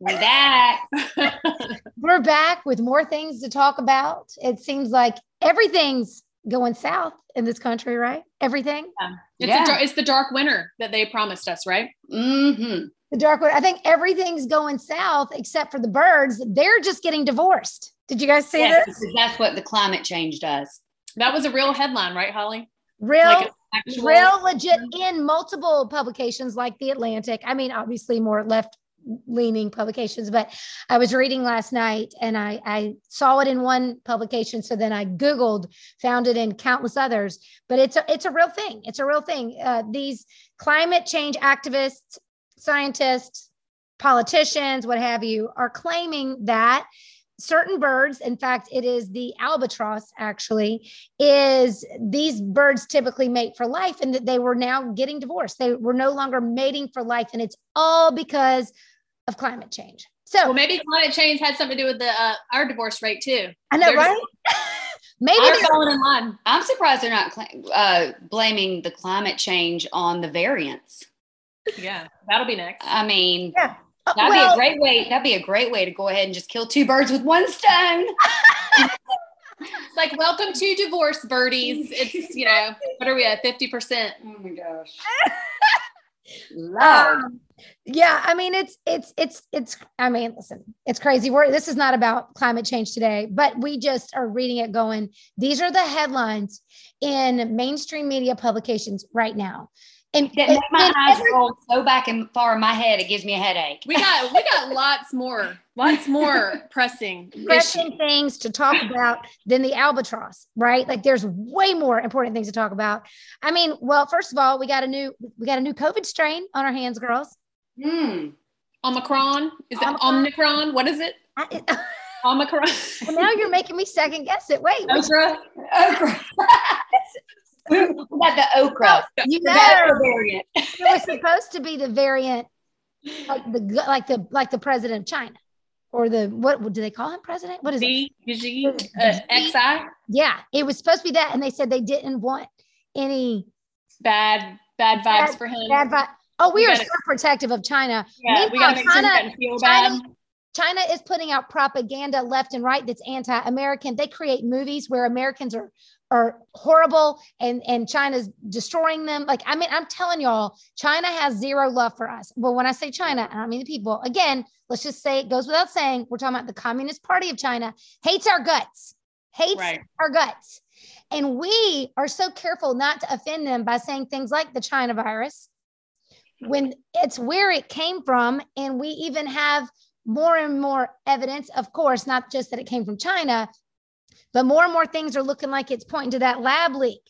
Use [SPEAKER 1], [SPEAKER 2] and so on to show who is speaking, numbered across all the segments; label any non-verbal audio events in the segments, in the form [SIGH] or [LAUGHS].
[SPEAKER 1] we're back. [LAUGHS]
[SPEAKER 2] we're back with more things to talk about. It seems like everything's going south in this country, right? Everything.
[SPEAKER 1] Yeah. It's, yeah. A, it's the dark winter that they promised us, right?
[SPEAKER 2] Mm-hmm. The dark winter. I think everything's going south except for the birds. They're just getting divorced. Did you guys see yes, this?
[SPEAKER 3] That's what the climate change does.
[SPEAKER 1] That was a real headline, right, Holly?
[SPEAKER 2] Real, like actual- real legit in multiple publications like The Atlantic. I mean, obviously more left leaning publications but i was reading last night and I, I saw it in one publication. So then i googled found it in countless others but it's a, it's a real thing. It's a real thing. Uh, these climate change activists scientists politicians what have you are claiming that certain birds in fact it is the albatross actually is these birds typically mate for life and that they were now getting divorced. They were no longer mating for life. And it's all because of climate change. So
[SPEAKER 1] well, maybe climate change had something to do with the uh, our divorce rate too.
[SPEAKER 2] I know, they're right? [LAUGHS]
[SPEAKER 3] maybe they're falling in line. I'm surprised they're not uh, blaming the climate change on the variants.
[SPEAKER 1] Yeah, that'll be next.
[SPEAKER 3] I mean, yeah. Uh, that'd well, be a great way. That'd be a great way to go ahead and just kill two birds with one stone.
[SPEAKER 1] it's [LAUGHS] like welcome to divorce birdies. It's you know what are we at fifty percent? Oh my gosh. [LAUGHS]
[SPEAKER 2] Um, yeah, I mean it's it's it's it's I mean listen, it's crazy. We're this is not about climate change today, but we just are reading it going, these are the headlines in mainstream media publications right now.
[SPEAKER 3] And that make my eyes every, roll so back and far in my head, it gives me a headache.
[SPEAKER 1] We got we got [LAUGHS] lots more, lots more [LAUGHS] pressing
[SPEAKER 2] pressing things to talk about than the albatross, right? Like there's way more important things to talk about. I mean, well, first of all, we got a new we got a new COVID strain on our hands, girls.
[SPEAKER 1] Hmm. Omicron? Is it Omicron? What is it? I, [LAUGHS] Omicron.
[SPEAKER 2] well, now you're making me second guess it. Wait.
[SPEAKER 3] Okra. Okra. Not the okra.
[SPEAKER 2] you know, variant. [LAUGHS] it was [LAUGHS] supposed to be the variant, like the like the like the president of China, or the what do they call him? President? What is
[SPEAKER 1] it? G, uh, XI.
[SPEAKER 2] Yeah, it was supposed to be that, and they said they didn't want any
[SPEAKER 1] bad bad vibes bad, for him.
[SPEAKER 2] Bad vibe. Oh, we, we are gotta, so protective of China.
[SPEAKER 1] Yeah, Meanwhile, we gotta make China, sure feel China.
[SPEAKER 2] China is putting out propaganda left and right that's anti-American. They create movies where Americans are are horrible and and China's destroying them. Like I mean, I'm telling y'all, China has zero love for us. But when I say China, I mean the people. Again, let's just say it goes without saying, we're talking about the Communist Party of China hates our guts, hates right. our guts. And we are so careful not to offend them by saying things like the China virus when it's where it came from. And we even have more and more evidence, of course, not just that it came from China, but more and more things are looking like it's pointing to that lab leak.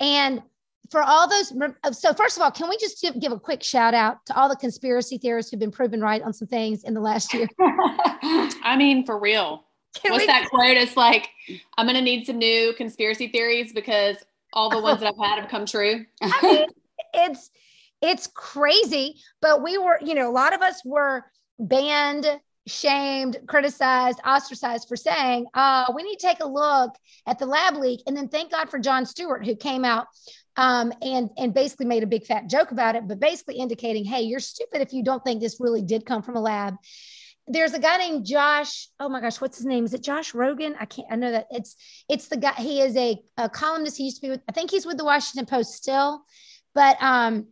[SPEAKER 2] And for all those, uh, so first of all, can we just give a quick shout out to all the conspiracy theorists who've been proven right on some things in the last year? [LAUGHS]
[SPEAKER 1] I mean, for real. Can What's we- that quote? It's like, I'm going to need some new conspiracy theories because all the ones that I've had have come true. [LAUGHS]
[SPEAKER 2] I mean, it's, it's crazy, but we were, you know, a lot of us were banned, shamed, criticized, ostracized for saying, uh, we need to take a look at the lab leak. And then thank God for Jon Stewart, who came out um, and, and basically made a big fat joke about it, but basically indicating, hey, you're stupid if you don't think this really did come from a lab. There's a guy named Josh. Oh my gosh, what's his name? Is it Josh Rogin? I can't. I know that it's it's the guy. He is a, a columnist. He used to be with. I think he's with the Washington Post still, but um,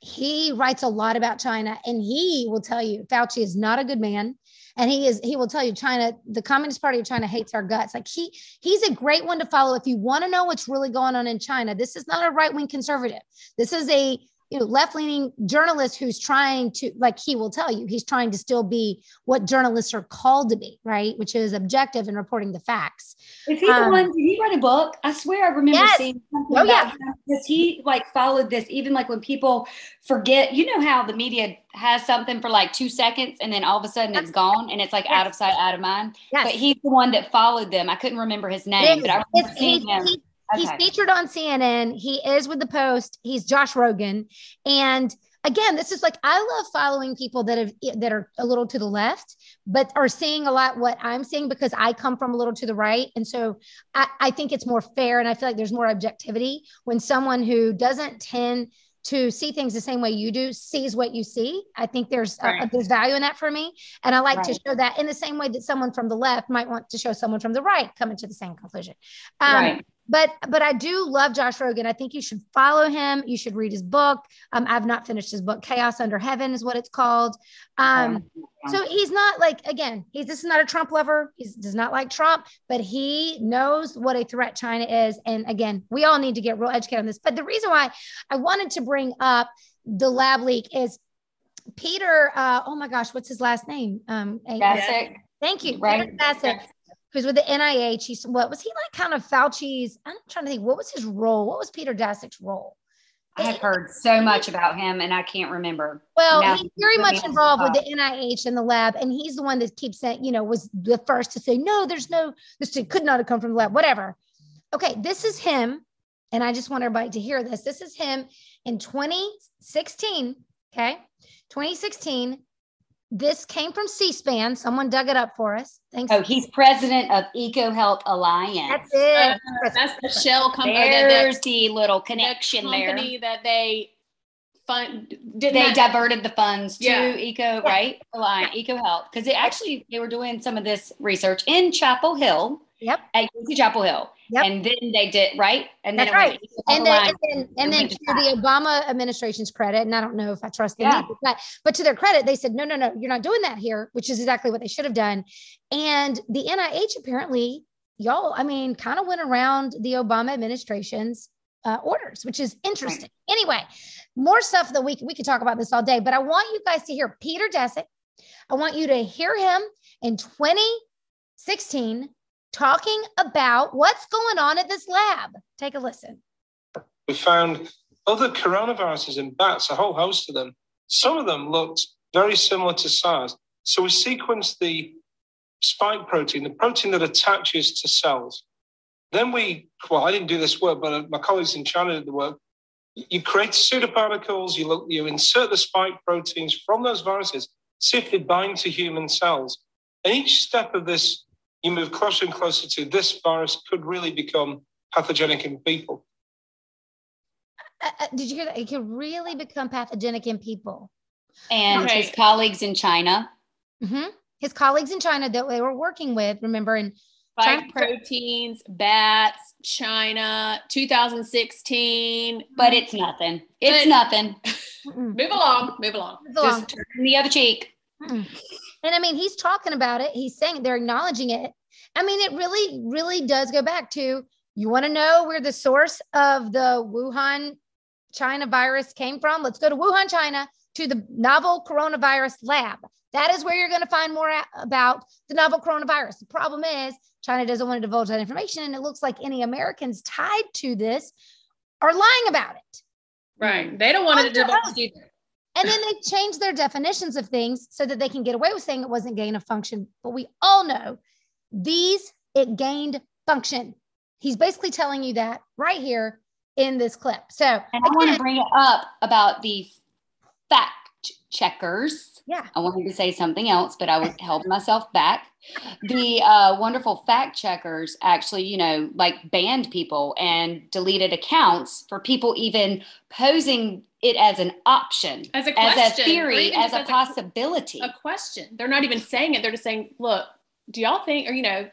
[SPEAKER 2] he writes a lot about China and he will tell you Fauci is not a good man. And he is, he will tell you China, the Communist Party of China hates our guts. Like he, he's a great one to follow if you want to know what's really going on in China. This is not a right-wing conservative. This is a you know left-leaning journalist who's trying to like he will tell you he's trying to still be what journalists are called to be right? Which is objective and reporting the facts.
[SPEAKER 3] Is he um, the one did he write a book? I swear i remember yes. seeing something oh, yeah. because he like followed this even like when people forget? You know how the media has something for like two seconds and then all of a sudden it's gone and it's like yes. out of sight out of mind? Yes. but he's the one that followed them. I couldn't remember his name but i remember seeing him. he,
[SPEAKER 2] Okay. He's featured on CNN. He is with the Post. He's Josh Rogin, And again, this is like I love following people that have that are a little to the left, but are seeing a lot what I'm seeing because I come from a little to the right. And so I, I think it's more fair and I feel like there's more objectivity when someone who doesn't tend to see things the same way you do sees what you see. I think there's right. uh, there's value in that for me, and I like right. to show that in the same way that someone from the left might want to show someone from the right coming to the same conclusion. Um, right but but I do love Josh Rogin. I think you should follow him. You should read his book. Um, I've not finished his book. Chaos Under Heaven is what it's called. Um, so he's not like again, he's this is not a Trump lover. He does not like Trump, but he knows what a threat China is. And again, we all need to get real educated on this. But the reason why I wanted to bring up the lab leak is Peter. Uh, oh my gosh, what's his last name? Um, Thank you, right? Peter who's with the NIH. He's what was he like kind of Fauci's? I'm trying to think, what was his role? What was Peter Daszak's role?
[SPEAKER 3] I have heard so much about him and I can't remember.
[SPEAKER 2] Well, now, he's very much involved with the NIH and the lab. And he's the one that keeps saying, you know, was the first to say, no, there's no, this could not have come from the lab, whatever. Okay, this is him. And I just want everybody to hear this. This is him in 2016. Okay. 2016 this came from C-SPAN. Someone dug it up for us. Thanks.
[SPEAKER 3] Oh, he's president of EcoHealth Alliance.
[SPEAKER 2] That's it.
[SPEAKER 1] Uh, that's the shell company.
[SPEAKER 3] There's the, the little connection
[SPEAKER 1] the
[SPEAKER 3] company
[SPEAKER 1] there. that they fund.
[SPEAKER 3] Did they diverted the funds to yeah. Eco yeah. right Alliance EcoHealth because they actually they were doing some of this research in Chapel Hill.
[SPEAKER 2] Yep.
[SPEAKER 3] At UC Chapel Hill. Yep. And then they did right,
[SPEAKER 2] and then right. and then, and then, and then to the Obama administration's credit, and I don't know if I trust them, yeah. but but to their credit, they said no, no, no, you're not doing that here, which is exactly what they should have done. And the NIH apparently, y'all, I mean, kind of went around the Obama administration's uh, orders, which is interesting. Right. Anyway, more stuff that we we could talk about this all day, but I want you guys to hear Peter Daszak. I want you to hear him in 2016 talking about what's going on at this lab. Take a listen.
[SPEAKER 4] We found other coronaviruses in bats, a whole host of them. Some of them looked very similar to SARS. So we sequenced the spike protein, the protein that attaches to cells. Then we, well, I didn't do this work, but uh, my colleagues in China did the work. You create pseudoparticles, you, look, you insert the spike proteins from those viruses, see if they bind to human cells. And each step of this you move closer and closer to this virus could really become pathogenic in people.
[SPEAKER 2] Uh, uh, did you hear that? It could really become pathogenic in people.
[SPEAKER 3] And okay. his colleagues in China.
[SPEAKER 2] Mm-hmm. His colleagues in China that they were working with, remember, in
[SPEAKER 1] Spike proteins, bats, China, 2016.
[SPEAKER 3] But it's nothing. It's but, nothing.
[SPEAKER 1] move along. Move along. Move
[SPEAKER 3] along. Just turn the other cheek.
[SPEAKER 2] Mm-mm. And I mean, he's talking about it. He's saying they're acknowledging it. I mean, it really, really does go back to you want to know where the source of the Wuhan China virus came from? Let's go to Wuhan, China to the novel coronavirus lab. That is where you're going to find more about the novel coronavirus. The problem is China doesn't want to divulge that information. And it looks like any Americans tied to this are lying about it.
[SPEAKER 1] Right. They don't want to divulge either.
[SPEAKER 2] And then they change their definitions of things so that they can get away with saying it wasn't gain of function. But we all know these, it gained function. He's basically telling you that right here in this clip. So, and
[SPEAKER 3] I again, want to bring it up about the fact checkers.
[SPEAKER 2] Yeah.
[SPEAKER 3] I wanted to say something else, but I would held myself back. The uh, wonderful fact checkers actually, you know, like banned people and deleted accounts for people even posing it as an option,
[SPEAKER 1] as a question,
[SPEAKER 3] as a theory, as a possibility.
[SPEAKER 1] A, question. They're not even saying it. They're just saying, look, do y'all think, or, you know,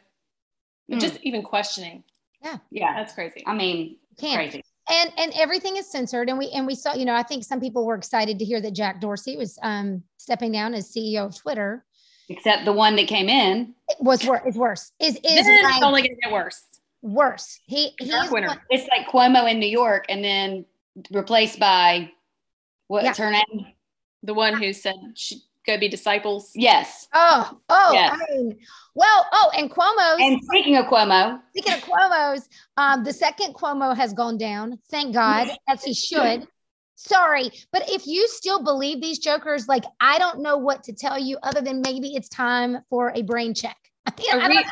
[SPEAKER 1] mm. just even questioning.
[SPEAKER 2] Yeah.
[SPEAKER 3] Yeah.
[SPEAKER 1] That's crazy.
[SPEAKER 3] I mean,
[SPEAKER 2] can't.
[SPEAKER 3] crazy.
[SPEAKER 2] and and everything is censored and we and we saw you know i think some people were excited to hear that jack dorsey was um stepping down as ceo of twitter
[SPEAKER 3] except the one that came in
[SPEAKER 2] it was worse is worse is is
[SPEAKER 1] it's only gonna get worse
[SPEAKER 2] worse he he's
[SPEAKER 1] winner.
[SPEAKER 3] it's like cuomo in new york and then replaced by what's yeah. her name
[SPEAKER 1] the one who said she go be disciples?
[SPEAKER 3] Yes.
[SPEAKER 2] Oh oh yes. I mean, well oh and cuomo
[SPEAKER 3] and speaking of cuomo.
[SPEAKER 2] Speaking of cuomo's um the second cuomo has gone down thank god [LAUGHS] as he should. Sorry but if you still believe these jokers like i don't know what to tell you other than maybe it's time for a brain check. [LAUGHS] I
[SPEAKER 1] re-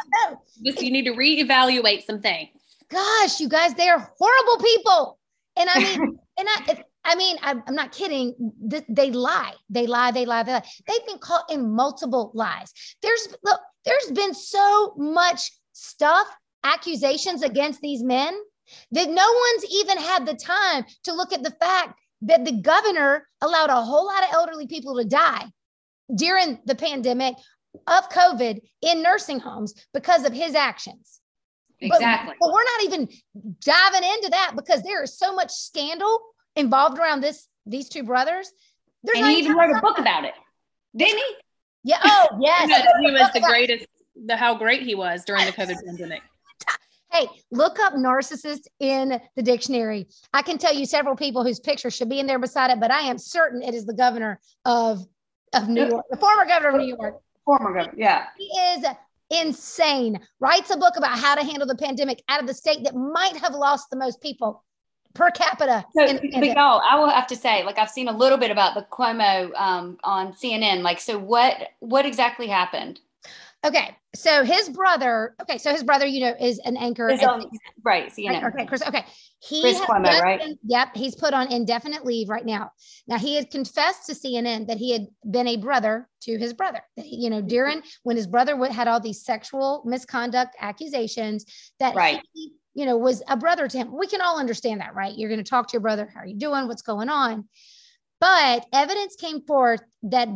[SPEAKER 1] Just, you need to reevaluate some things.
[SPEAKER 2] Gosh you guys they are horrible people. And i mean [LAUGHS] and I, I mean, I'm, I'm not kidding. They lie. They lie. They lie. They lie. They've been caught in multiple lies. There's look. There's been so much stuff, accusations against these men that no one's even had the time to look at the fact that the governor allowed a whole lot of elderly people to die during the pandemic of COVID in nursing homes because of his actions.
[SPEAKER 3] Exactly.
[SPEAKER 2] But, but, we're not even diving into that because there is so much scandal involved around this these two brothers.
[SPEAKER 3] There's and he even wrote a book about it, didn't he?
[SPEAKER 2] Yeah. Oh, [LAUGHS] yes.
[SPEAKER 1] he was the greatest. The how great he was during the COVID pandemic.
[SPEAKER 2] Hey, look up narcissist in the dictionary. I can tell you several people whose picture should be in there beside it, but I am certain it is the governor of of New York, the former governor of New York.
[SPEAKER 3] Former governor, yeah.
[SPEAKER 2] He is insane. Writes a book about how to handle the pandemic out of the state that might have lost the most people per capita.
[SPEAKER 3] So, in, in but y'all, I will have to say, like I've seen a little bit about the Cuomo um, on CNN. Like, so what what exactly happened?
[SPEAKER 2] Okay, so his brother. Okay, so his brother, you know, is an anchor.
[SPEAKER 3] On, right, CNN.
[SPEAKER 2] Okay, Chris. Okay,
[SPEAKER 3] he Chris Cuomo, right?
[SPEAKER 2] Yep, he's put on indefinite leave right now. Now he had confessed to CNN that he had been a brother to his brother. You know, during when his brother had all these sexual misconduct accusations, that
[SPEAKER 3] right.
[SPEAKER 2] He, you know, was a brother to him. We can all understand that, right? You're going to talk to your brother. How are you doing? What's going on? But evidence came forth that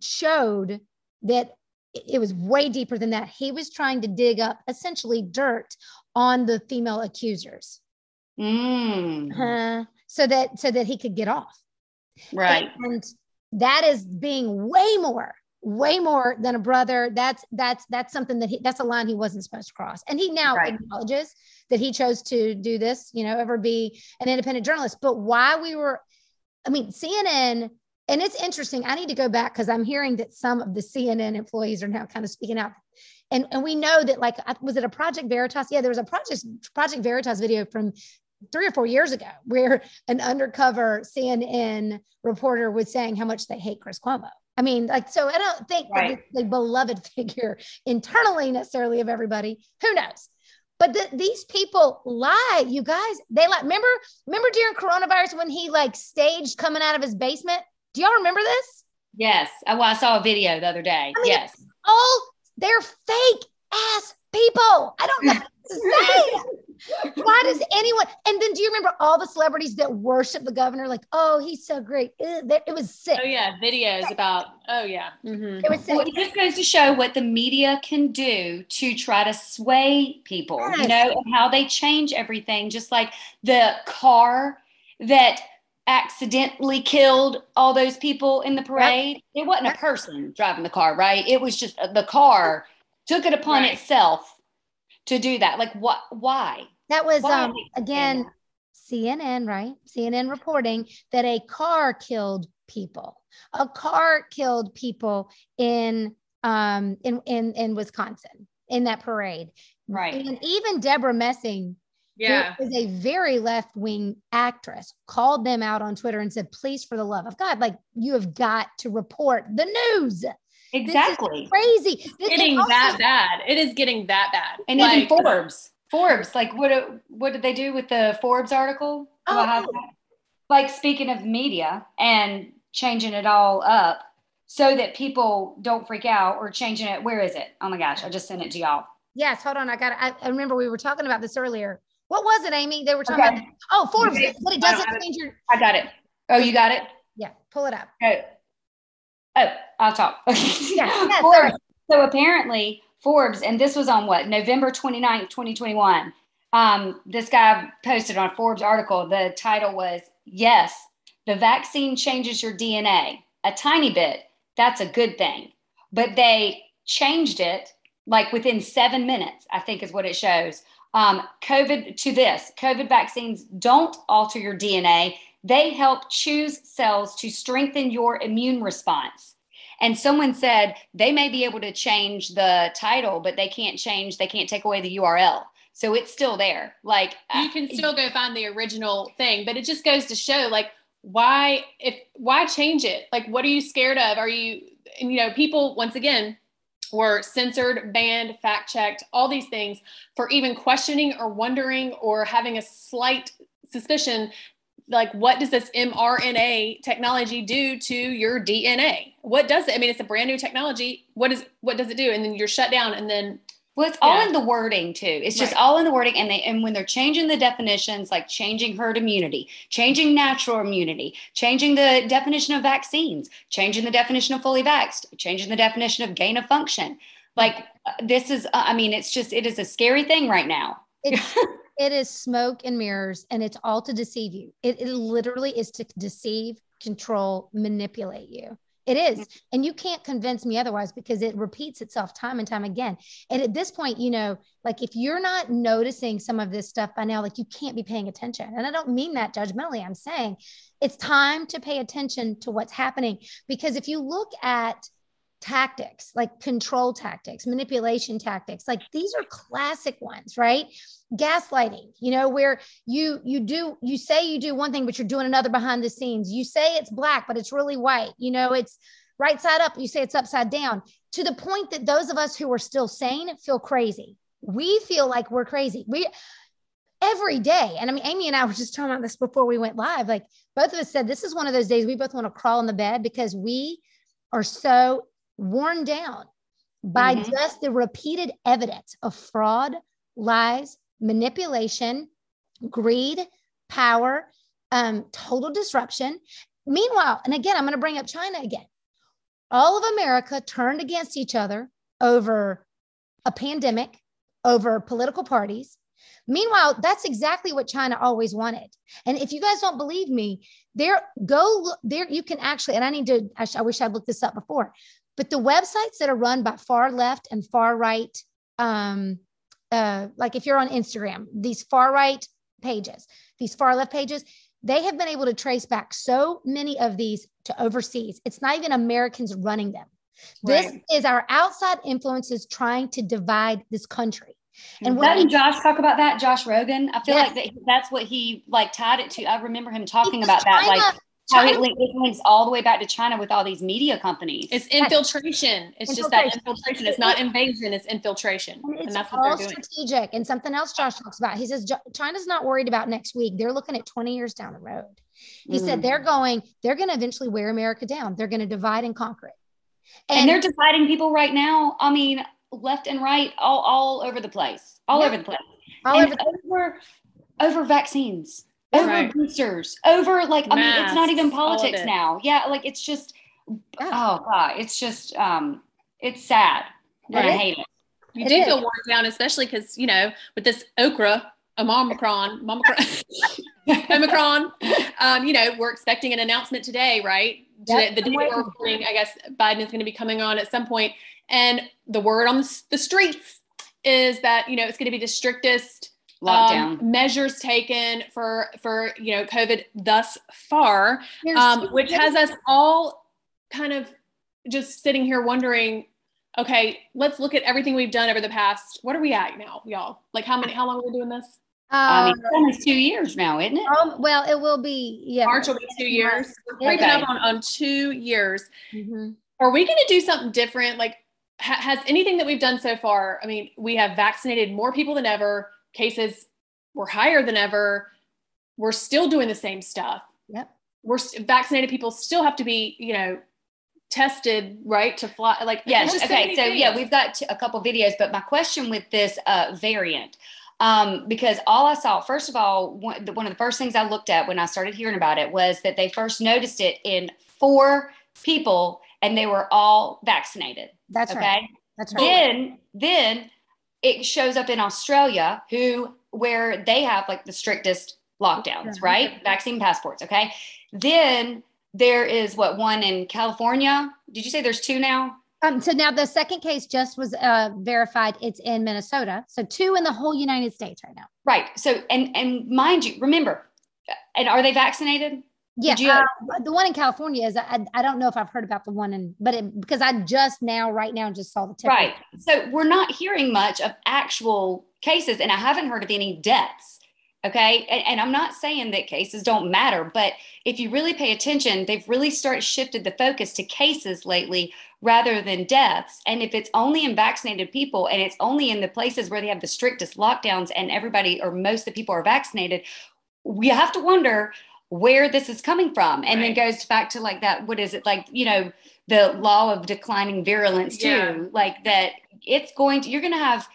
[SPEAKER 2] showed that it was way deeper than that. He was trying to dig up essentially dirt on the female accusers.
[SPEAKER 3] Mm.
[SPEAKER 2] Uh, so that so that he could get off.
[SPEAKER 3] Right.
[SPEAKER 2] And, and that is being way more way more than a brother that's that's that's something that he that's a line he wasn't supposed to cross and he now right. acknowledges that he chose to do this, you know, ever be an independent journalist. But why we were, I mean, CNN, and it's interesting. I need to go back because I'm hearing that some of the CNN employees are now kind of speaking out. And, and we know that like was it a Project Veritas? Yeah, there was a Project Project Veritas video from three or four years ago where an undercover CNN reporter was saying how much they hate Chris Cuomo. I mean, like, so I don't think right. the beloved [LAUGHS] figure internally necessarily of everybody. Who knows? But the, these people lie, you guys. They like remember remember during coronavirus when he like staged coming out of his basement. Do y'all remember this?
[SPEAKER 3] Yes. Oh, well, I saw a video the other day. I mean, yes.
[SPEAKER 2] All they're fake ass people. I don't know what to say. [LAUGHS] Why does anyone? And then do you remember all the celebrities that worship the governor? Like, oh, he's so great. It, was sick.
[SPEAKER 1] Oh yeah, videos about. Oh yeah,
[SPEAKER 2] mm-hmm. it was sick.
[SPEAKER 3] Well, it just goes to show what the media can do to try to sway people. Yes. You know, and how they change everything. Just like the car that accidentally killed all those people in the parade. Yep. It wasn't a person driving the car, right? It was just uh, the car took it upon right. itself to do that. Like what? Why?
[SPEAKER 2] That was why? um again CNN, right? CNN reporting that a car killed people. A car killed people in um in in in Wisconsin in that parade.
[SPEAKER 3] Right.
[SPEAKER 2] And even Debra Messing
[SPEAKER 1] yeah.
[SPEAKER 2] who is a very left wing actress, called them out on Twitter and said, please, for the love of God, like you have got to report the news.
[SPEAKER 3] Exactly.
[SPEAKER 2] crazy.
[SPEAKER 1] It's getting also- that bad. It is getting that bad.
[SPEAKER 3] And like, even Forbes. Forbes, like what what did they do with the Forbes article?
[SPEAKER 2] Oh.
[SPEAKER 3] Like speaking of media and changing it all up so that people don't freak out or changing it. Where is it? Oh my gosh, I just sent it to y'all.
[SPEAKER 2] Yes, hold on. I got it. I, remember we were talking about this earlier. What was it, Amy? They were talking okay. about oh Forbes, okay. but it doesn't change your
[SPEAKER 3] I got it. Oh, you got it?
[SPEAKER 2] Yeah, pull it up.
[SPEAKER 3] Okay. Oh, I'll talk. [LAUGHS]
[SPEAKER 2] yeah, yeah
[SPEAKER 3] Forbes. So apparently Forbes, and this was on what, November 29th, 2021. Um, this guy posted on a Forbes article. The title was Yes, the vaccine changes your DNA a tiny bit. That's a good thing. But they changed it like within seven minutes, I think is what it shows. Um, COVID to this COVID vaccines don't alter your DNA, they help choose cells to strengthen your immune response. And someone said they may be able to change the title, but they can't change, they can't take away the URL. So it's still there. Like uh,
[SPEAKER 1] you can still go find the original thing, but it just goes to show like why if why change it? Like what are you scared of? Are you and you know, people once again were censored, banned, fact checked, all these things for even questioning or wondering or having a slight suspicion like what does this mRNA technology do to your DNA? What does it? I mean, it's a brand new technology. What is what does it do? And then you're shut down and then
[SPEAKER 3] well, it's yeah. all in the wording too. It's just right. all in the wording, and they and when they're changing the definitions, like changing herd immunity, changing natural immunity, changing the definition of vaccines, changing the definition of fully vaxxed, changing the definition of gain of function. Like uh, this is, uh, I mean, it's just it is a scary thing right now.
[SPEAKER 2] It's, [LAUGHS] it is smoke and mirrors, and it's all to deceive you. It, it literally is to deceive, control, manipulate you. It is. Mm. And you can't convince me otherwise because it repeats itself time and time again. And at this point, you know, like if you're not noticing some of this stuff by now, like you can't be paying attention. And I don't mean that judgmentally. I'm saying it's time to pay attention to what's happening because if you look at tactics like control tactics manipulation tactics like these are classic ones right? Gaslighting you know where you you do you say you do one thing but you're doing another behind the scenes. You say it's black but it's really white you know it's right side up you say it's upside down to the point that those of us who are still sane feel crazy. We feel like we're crazy. We every day and i mean amy and i were just talking about this before we went live like both of us said this is one of those days we both want to crawl in the bed because we are so worn down by mm-hmm. just the repeated evidence of fraud, lies, manipulation, greed, power, um, total disruption. Meanwhile, and again, I'm going to bring up China again. All of America turned against each other over a pandemic, over political parties. Meanwhile, that's exactly what China always wanted. And if you guys don't believe me, there go there. You can actually, and I need to. I, I wish I'd looked this up before. But the websites that are run by far left and far right, um, uh, like if you're on Instagram, these far right pages, these far left pages, they have been able to trace back so many of these to overseas. It's not even Americans running them. This right. is our outside influences trying to divide this country.
[SPEAKER 3] And didn't Josh talk about that? Josh Rogin. I feel yes. like that, that's what he like tied it to. I remember him talking about China, that. Like how it, link, it, links all the way back to China with all these media companies.
[SPEAKER 1] It's infiltration. It's infiltration. just that infiltration. It's not invasion. It's infiltration, and, it's and that's what they're doing.
[SPEAKER 2] Strategic. And something else Josh talks about. He says China's not worried about next week. They're looking at twenty years down the road. He mm-hmm. said they're going. They're going to eventually wear America down. They're going to divide and conquer it.
[SPEAKER 3] And, and, they're dividing people right now. I mean, left and right, all all over the place, all yeah. over the place, all and over, over over vaccines over right. boosters, over like, Masks, I mean, it's not even politics now. Yeah. Like it's just, yeah. oh God, it's just, um, it's sad. Right. I hate it.
[SPEAKER 1] You it do is. feel worn down, especially because, you know, with this okra, Omicron, [LAUGHS] Omicron, um, you know, we're expecting an announcement today, right? Yep. the day we're recording, I guess Biden is going to be coming on at some point, and the word on the, the streets is that you know it's going to be the strictest lockdown um, measures taken for for you know covid thus far um, which has us all kind of just sitting here wondering okay let's look at everything we've done over the past what are we at now y'all like how many how long are we doing this
[SPEAKER 3] um, it's almost two years now, isn't it?
[SPEAKER 2] Um, well, it will be. Yeah,
[SPEAKER 1] March will be two years. We're okay. up on, on two years. Mm-hmm. Are we going to do something different? Like, ha- has anything that we've done so far? I mean, we have vaccinated more people than ever cases were higher than ever. We're still doing the same stuff.
[SPEAKER 2] Yep.
[SPEAKER 1] We're vaccinated people still have to be, you know, tested right to fly like
[SPEAKER 3] yes okay so, so yeah we've got a couple videos but my question with this uh, variant um, because all I saw, first of all, one, one, of the first things I looked at when I started hearing about it was that they first noticed it in four people and they were all vaccinated.
[SPEAKER 2] That's
[SPEAKER 3] okay?
[SPEAKER 2] right. That's right.
[SPEAKER 3] Then, then it shows up in Australia, who where they have like the strictest lockdowns, right? Vaccine passports. Okay. Then there is what one in California. Did you say there's two now?
[SPEAKER 2] Um, so now the second case just was uh, verified. It's in Minnesota. So two in the whole United States right now.
[SPEAKER 3] Right. So and and mind you, remember, and are they vaccinated?
[SPEAKER 2] Yeah, you, uh, the one in California is I, I don't know if I've heard about the one in, but it, because I just now right now just saw the
[SPEAKER 3] tip. Right. So we're not hearing much of actual cases, and I haven't heard of any deaths. Okay. And, and, I'm not saying that cases don't matter, but if you really pay attention, they've really started shifted the focus to cases lately rather than deaths. And if it's only in vaccinated people and it's only in the places where they have the strictest lockdowns and everybody or most of the people are vaccinated, we have to wonder where this is coming from. And right. then goes back to like that, what is it like, you know, the law of declining virulence too, yeah. like that it's going to, you're going to have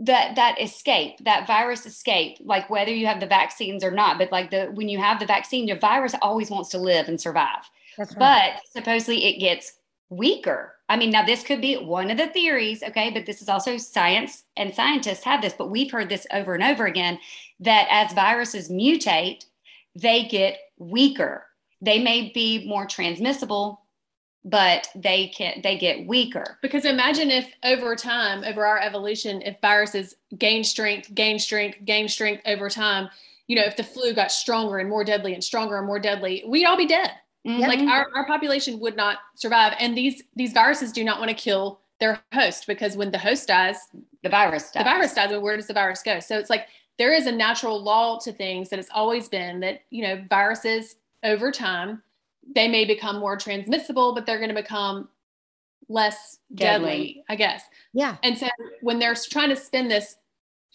[SPEAKER 3] that that escape that virus escape like whether you have the vaccines or not but like the when you have the vaccine your virus always wants to live and survive right. but supposedly it gets weaker i mean now this could be one of the theories okay but this is also science and scientists have this but we've heard this over and over again that as viruses mutate they get weaker. They may be more transmissible but they can they get weaker.
[SPEAKER 1] Because imagine if over time over our evolution if viruses gain strength gain strength gain strength over time you know if the flu got stronger and more deadly and stronger and more deadly we'd all be dead. Mm-hmm. like our, our population would not survive. And these these viruses do not want to kill their host because when the host dies
[SPEAKER 3] the virus
[SPEAKER 1] dies. the virus dies and where does the virus go? So it's like there is a natural law to things that it's always been that you know viruses over time they may become more transmissible, but they're going to become less deadly. deadly, I guess.
[SPEAKER 2] Yeah.
[SPEAKER 1] And so when they're trying to spin this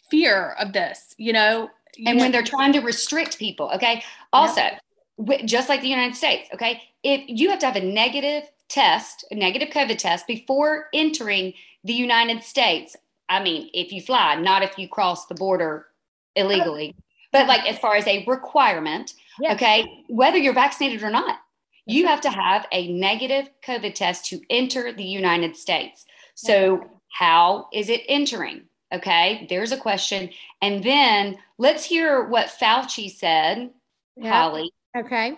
[SPEAKER 1] fear of this, you know,
[SPEAKER 3] and when they're trying to restrict people, okay. Also, yeah. just like the United States, okay, if you have to have a negative test, a negative COVID test before entering the United States. I mean, if you fly, not if you cross the border illegally, but like as far as a requirement, yes. okay, whether you're vaccinated or not you have to have a negative COVID test to enter the United States. So, how is it entering? Okay, there's a question. And then let's hear what Fauci said, Holly.
[SPEAKER 2] Okay.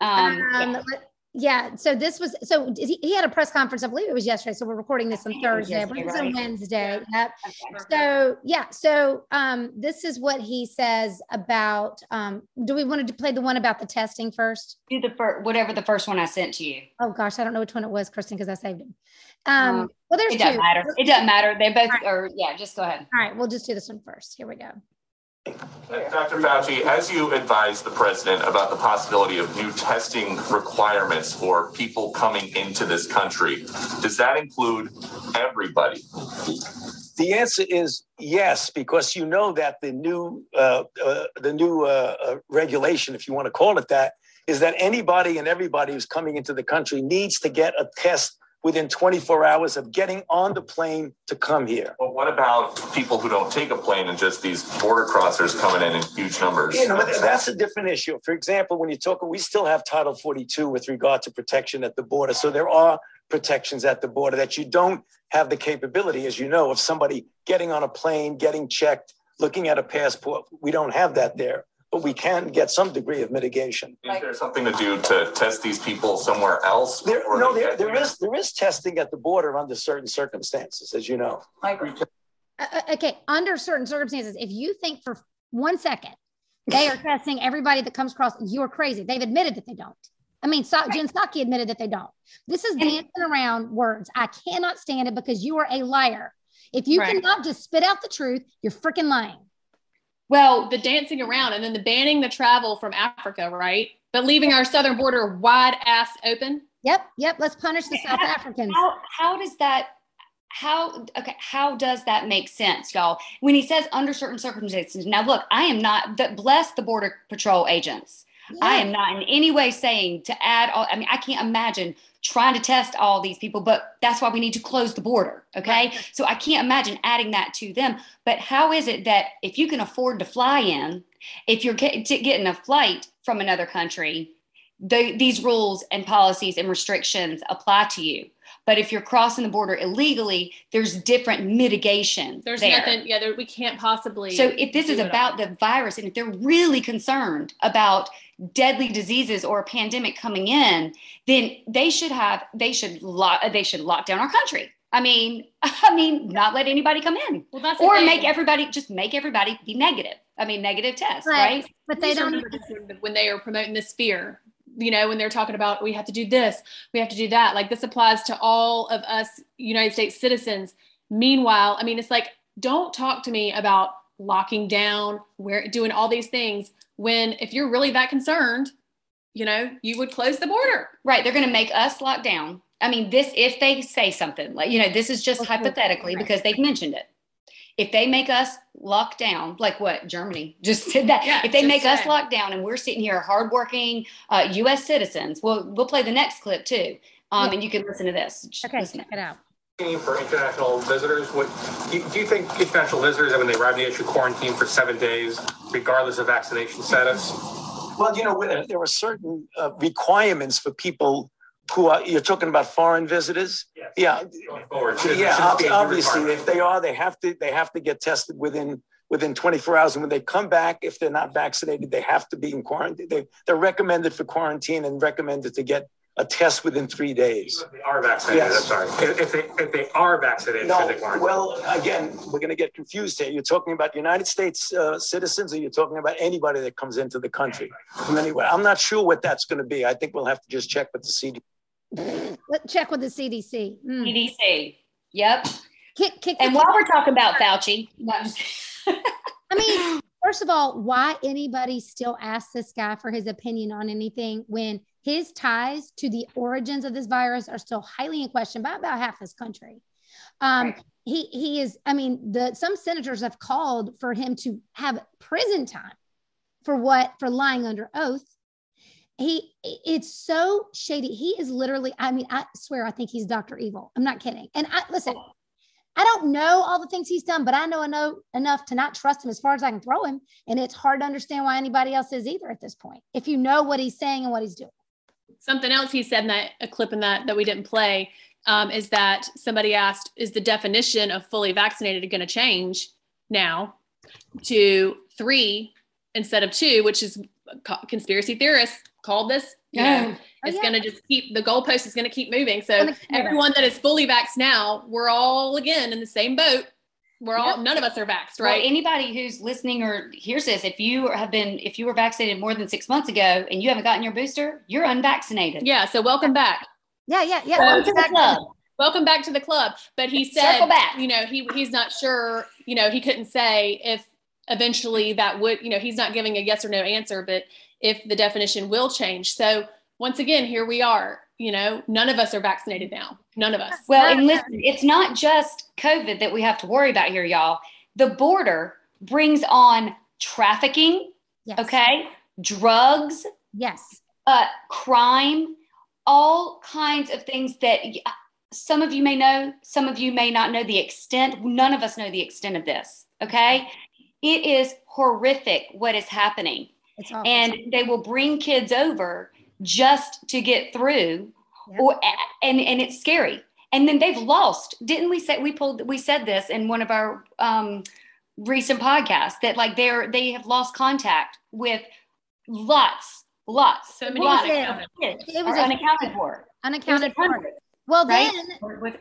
[SPEAKER 2] Um, um, yeah yeah so this was so he, he, had a press conference i believe it was yesterday so we're recording this on thursday it's right. on wednesday yep. So yeah so um this is what he says about um do we want to play the one about the testing first?
[SPEAKER 3] Do the first whatever the first one i sent to you.
[SPEAKER 2] Oh gosh i don't know which one it was kristen because i saved it. Um, um well there's
[SPEAKER 3] it doesn't two. matter it doesn't matter they both right. are yeah just go ahead.
[SPEAKER 2] All right we'll just do this one first here we go
[SPEAKER 5] Dr. Fauci, as you advised the president about the possibility of new testing requirements for people coming into this country, does that include everybody?
[SPEAKER 6] The answer is yes, because you know that the new uh, uh, the new uh, uh regulation, if you want to call it that, is that anybody and everybody who's coming into the country needs to get a test within 24 hours of getting on the plane to come here.
[SPEAKER 5] Well, what about people who don't take a plane and just these border crossers coming in in huge numbers?
[SPEAKER 6] You know, that's a different issue. For example, when you talk, we still have Title 42 with regard to protection at the border. So there are protections at the border that you don't have the capability, as you know, of somebody getting on a plane, getting checked, looking at a passport. We don't have that there but we can get some degree of mitigation.
[SPEAKER 5] Is there something to do to test these people somewhere else?
[SPEAKER 6] There, no, there, there is there is testing at the border under certain circumstances, as you know.
[SPEAKER 2] I agree. Uh, uh, okay, under certain circumstances, if you think for one second they are [LAUGHS] testing everybody that comes across, you're crazy. They've admitted that they don't. I mean, so, Jen Psaki admitted that they don't. This is dancing around words. I cannot stand it because you are a liar. If you right. cannot just spit out the truth, you're freaking lying.
[SPEAKER 1] Well, the dancing around and then the banning the travel from Africa, right? But leaving our southern border wide ass open.
[SPEAKER 2] Yep, yep. Let's punish the South Africans.
[SPEAKER 3] How, how does that? How okay? How does that make sense, y'all? When he says under certain circumstances. Now, look, I am not. That bless the border patrol agents. Yeah. I am not in any way saying to add. All, I mean, I can't imagine trying to test all these people, but that's why we need to close the border. Okay. Right. So I can't imagine adding that to them. But how is it that if you can afford to fly in, if you're get, getting a flight from another country, the, these rules and policies and restrictions apply to you? But if you're crossing the border illegally, there's different mitigation.
[SPEAKER 1] There's
[SPEAKER 3] there.
[SPEAKER 1] nothing, yeah, there, we can't possibly.
[SPEAKER 3] So if this is about the virus and if they're really concerned about deadly diseases or a pandemic coming in, then they should have they should lock they should lock down our country. I mean, [LAUGHS] I mean, not let anybody come in,
[SPEAKER 1] well, that's
[SPEAKER 3] or make everybody just make everybody be negative. I mean, negative tests, right? right?
[SPEAKER 2] But they don't
[SPEAKER 1] when they are promoting this fear. You know, when they're talking about we have to do this, we have to do that. Like this applies to all of us United States citizens. Meanwhile, I mean, it's like don't talk to me about locking down, where doing all these things when if you're really that concerned, you know, you would close the border.
[SPEAKER 3] Right. They're going to make us lock down. I mean, this, if they say something like, you know, this is just hypothetically because they've mentioned it. If they make us lock down, like what Germany [LAUGHS] just did that. Yeah, if they make us lock down and we're sitting here hardworking uh, U.S. citizens, we'll we'll play the next clip too, um, yeah. and you can listen to this.
[SPEAKER 2] Okay, listen check it out
[SPEAKER 7] for international visitors? What do you, do you, think international visitors, when they arrive, they issue quarantine for seven days, regardless of vaccination status?
[SPEAKER 6] Well, you know, there are certain uh, requirements for people who are. You're talking about foreign visitors.
[SPEAKER 7] Yes.
[SPEAKER 6] Yeah.
[SPEAKER 7] Forward,
[SPEAKER 6] yeah. Obviously, if they are, they have to. They have to get tested within within 24 hours. And when they come back, if they're not vaccinated, they have to be in quarantine. They, they're recommended for quarantine and recommended to get a test within three days.
[SPEAKER 7] If they are vaccinated, yes. I'm sorry. If they, if they are vaccinated,
[SPEAKER 6] no, well, again, we're going to get confused here. You're talking about United States uh, citizens or you're talking about anybody that comes into the country from anywhere. I'm not sure what that's going to be. I think we'll have to just check with the
[SPEAKER 2] CDC. Let's check with the CDC.
[SPEAKER 3] Mm. CDC. Yep.
[SPEAKER 2] Kick, kick,
[SPEAKER 3] and while we're talking about Fauci, [LAUGHS]
[SPEAKER 2] I mean, first of all, why anybody still asks this guy for his opinion on anything when his ties to the origins of this virus are still highly in question by about half this country. Um, right. He he is. I mean, the some senators have called for him to have prison time for what for lying under oath. He it's so shady. He is literally. I mean, I swear, I think he's Doctor Evil. I'm not kidding. And I listen. I don't know all the things he's done, but I know enough, enough to not trust him as far as I can throw him. And it's hard to understand why anybody else is either at this point. If you know what he's saying and what he's doing
[SPEAKER 1] something else he said in that a clip in that that we didn't play um, is that somebody asked, is the definition of fully vaccinated going to change now to three instead of two, which is conspiracy theorists called this. You yeah. know, oh, it's yeah. going to just keep the goalpost is going to keep moving. So everyone that is fully vaxxed now, we're all again in the same boat we're all none of us are vaxxed, right?
[SPEAKER 3] Well, anybody who's listening or hears this, if you have been if you were vaccinated more than six months ago and you haven't gotten your booster, you're unvaccinated.
[SPEAKER 1] Yeah. So welcome back.
[SPEAKER 2] Yeah, yeah, yeah.
[SPEAKER 1] Welcome to the club. Welcome back to the club. But he said, you know, he he's not sure. You know, he couldn't say if eventually that would, you know, he's not giving a yes or no answer, but if the definition will change. So once again, here we are you know none of us are vaccinated now. None of us.
[SPEAKER 3] Well and listen it's not just covid that we have to worry about here y'all. The border brings on trafficking yes. okay? Drugs
[SPEAKER 2] yes.
[SPEAKER 3] uh crime all kinds of things that some of you may know some of you may not know the extent. None of us know the extent of this okay? It is horrific what is happening and they will bring kids over just to get through yep. or and and it's scary and then they've lost didn't we say we pulled we said this in one of our um recent podcasts that like they're they have lost contact with lots lots
[SPEAKER 1] so many
[SPEAKER 3] lots
[SPEAKER 1] unaccounted.
[SPEAKER 3] it was unaccounted for
[SPEAKER 2] unaccounted for well right? then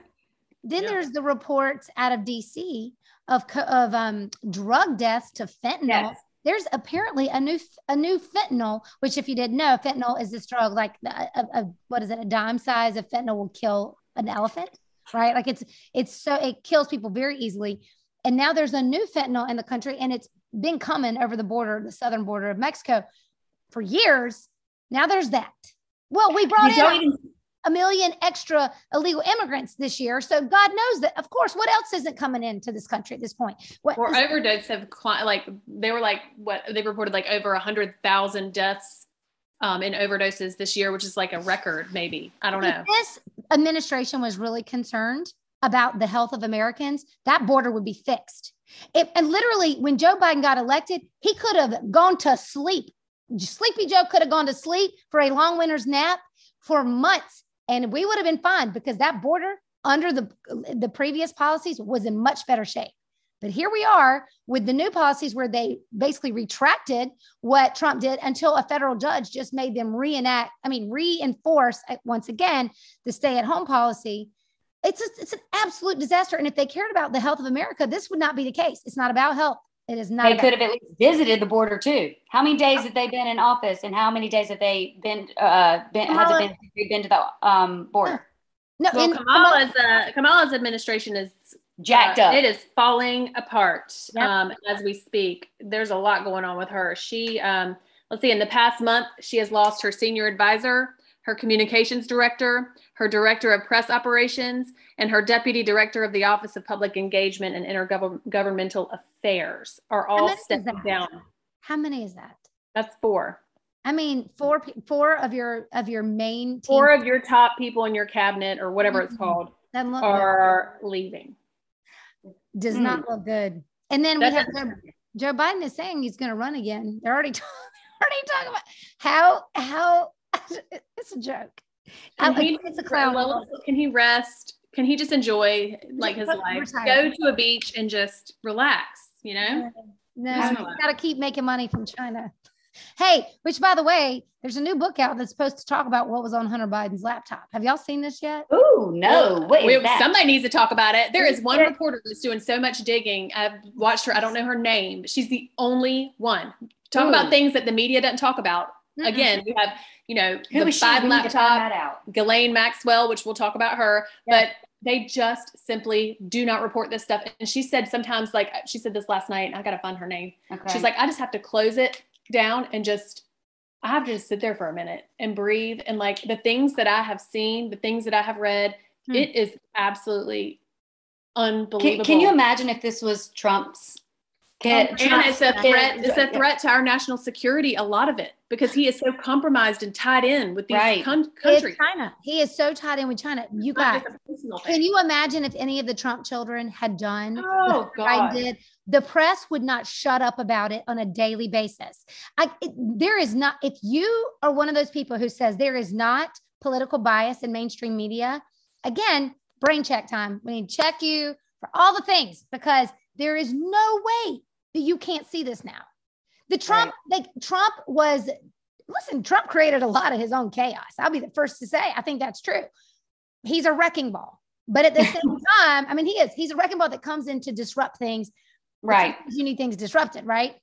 [SPEAKER 2] then yeah. there's the reports out of dc of of um drug deaths to fentanyl yes there's apparently a new a new fentanyl, which if you didn't know, fentanyl is this drug like a, a, a, what is it? A dime size of fentanyl will kill an elephant, right? Like it's it's so it kills people very easily. And now there's a new fentanyl in the country, and it's been coming over the border, the southern border of Mexico, for years. Now there's that. Well, we brought you in. A million extra illegal immigrants this year. So God knows that, of course, what else isn't coming into this country at this point? What
[SPEAKER 1] or overdose have like they were like what they reported like over a hundred thousand deaths um, in overdoses this year, which is like a record, maybe. I don't know.
[SPEAKER 2] If this administration was really concerned about the health of Americans, that border would be fixed. And literally, when Joe Biden got elected, he could have gone to sleep. Sleepy Joe could have gone to sleep for a long winter's nap for months and we would have been fine because that border under the the previous policies was in much better shape. But here we are with the new policies where they basically retracted what Trump did until a federal judge just made them reenact, I mean, reinforce once again the stay at home policy. It's, a, it's an absolute disaster. And if they cared about the health of America, this would not be the case. It's not about health. It is not.
[SPEAKER 3] They could have at least visited the border too. How many days have they been in office, and how many days have they been? Uh, been Kamala, has it been been to the um, border?
[SPEAKER 1] No, well, Kamala's uh, Kamala's administration is
[SPEAKER 3] jacked uh, up.
[SPEAKER 1] It is falling apart yep. um, as we speak. There's a lot going on with her. She, um, let's see, in the past month, she has lost her senior advisor, her communications director, her director of press operations, and her deputy director of the Office of Public Engagement and Intergovernmental Affairs are all stepping down.
[SPEAKER 2] How many is that?
[SPEAKER 1] That's four.
[SPEAKER 2] I mean, four four of your of your main team.
[SPEAKER 1] four of your top people in your cabinet or whatever mm-hmm. it's called are good. leaving.
[SPEAKER 2] Does mm. not look good. And then we have Joe, Joe, Biden is saying he's going to run again. They're already [LAUGHS] talking, already talking about how how [LAUGHS] it's a joke.
[SPEAKER 1] Can he, it's a clown. Well, can he rest? Can he just enjoy like his life? Go to a beach and just relax. You know.
[SPEAKER 2] No, he's got to keep making money from China. Hey, which by the way, there's a new book out that's supposed to talk about what was on Hunter Biden's laptop. Have y'all seen this yet?
[SPEAKER 3] Oh no! Wait,
[SPEAKER 1] we, somebody needs to talk about it. There is one reporter that's doing so much digging. I've watched her. I don't know her name, but she's the only one. Talk Ooh. about things that the media doesn't talk about. Mm-mm. Again, we have you know Who the Biden laptop, Ghislaine Maxwell, which we'll talk about her, yeah. but they just simply do not report this stuff. And she said sometimes, like she said this last night, I got to find her name. Okay. She's like, I just have to close it down and just I have to just sit there for a minute and breathe. And like the things that I have seen, the things that I have read, hmm. it is absolutely unbelievable.
[SPEAKER 3] Can, can, you imagine if this was Trump's?
[SPEAKER 1] Can, and, and it's a threat. It's a threat to our national security. A lot of it because he is so compromised and tied in with these right. con- countries.
[SPEAKER 2] China. He is so tied in with China. You guys, can you imagine if any of the Trump children had done
[SPEAKER 1] oh, what God.
[SPEAKER 2] did? the press would not shut up about it on a daily basis. I, it, there is not, if you are one of those people who says there is not political bias in mainstream media, again, brain check time. We need to check you for all the things because there is no way that you can't see this now. The Trump, right. like Trump was, listen, Trump created a lot of his own chaos. I'll be the first to say, I think that's true. He's a wrecking ball. But at the [LAUGHS] same time, I mean, he is. He's a wrecking ball that comes in to disrupt things
[SPEAKER 3] Right.
[SPEAKER 2] You need things disrupted, right?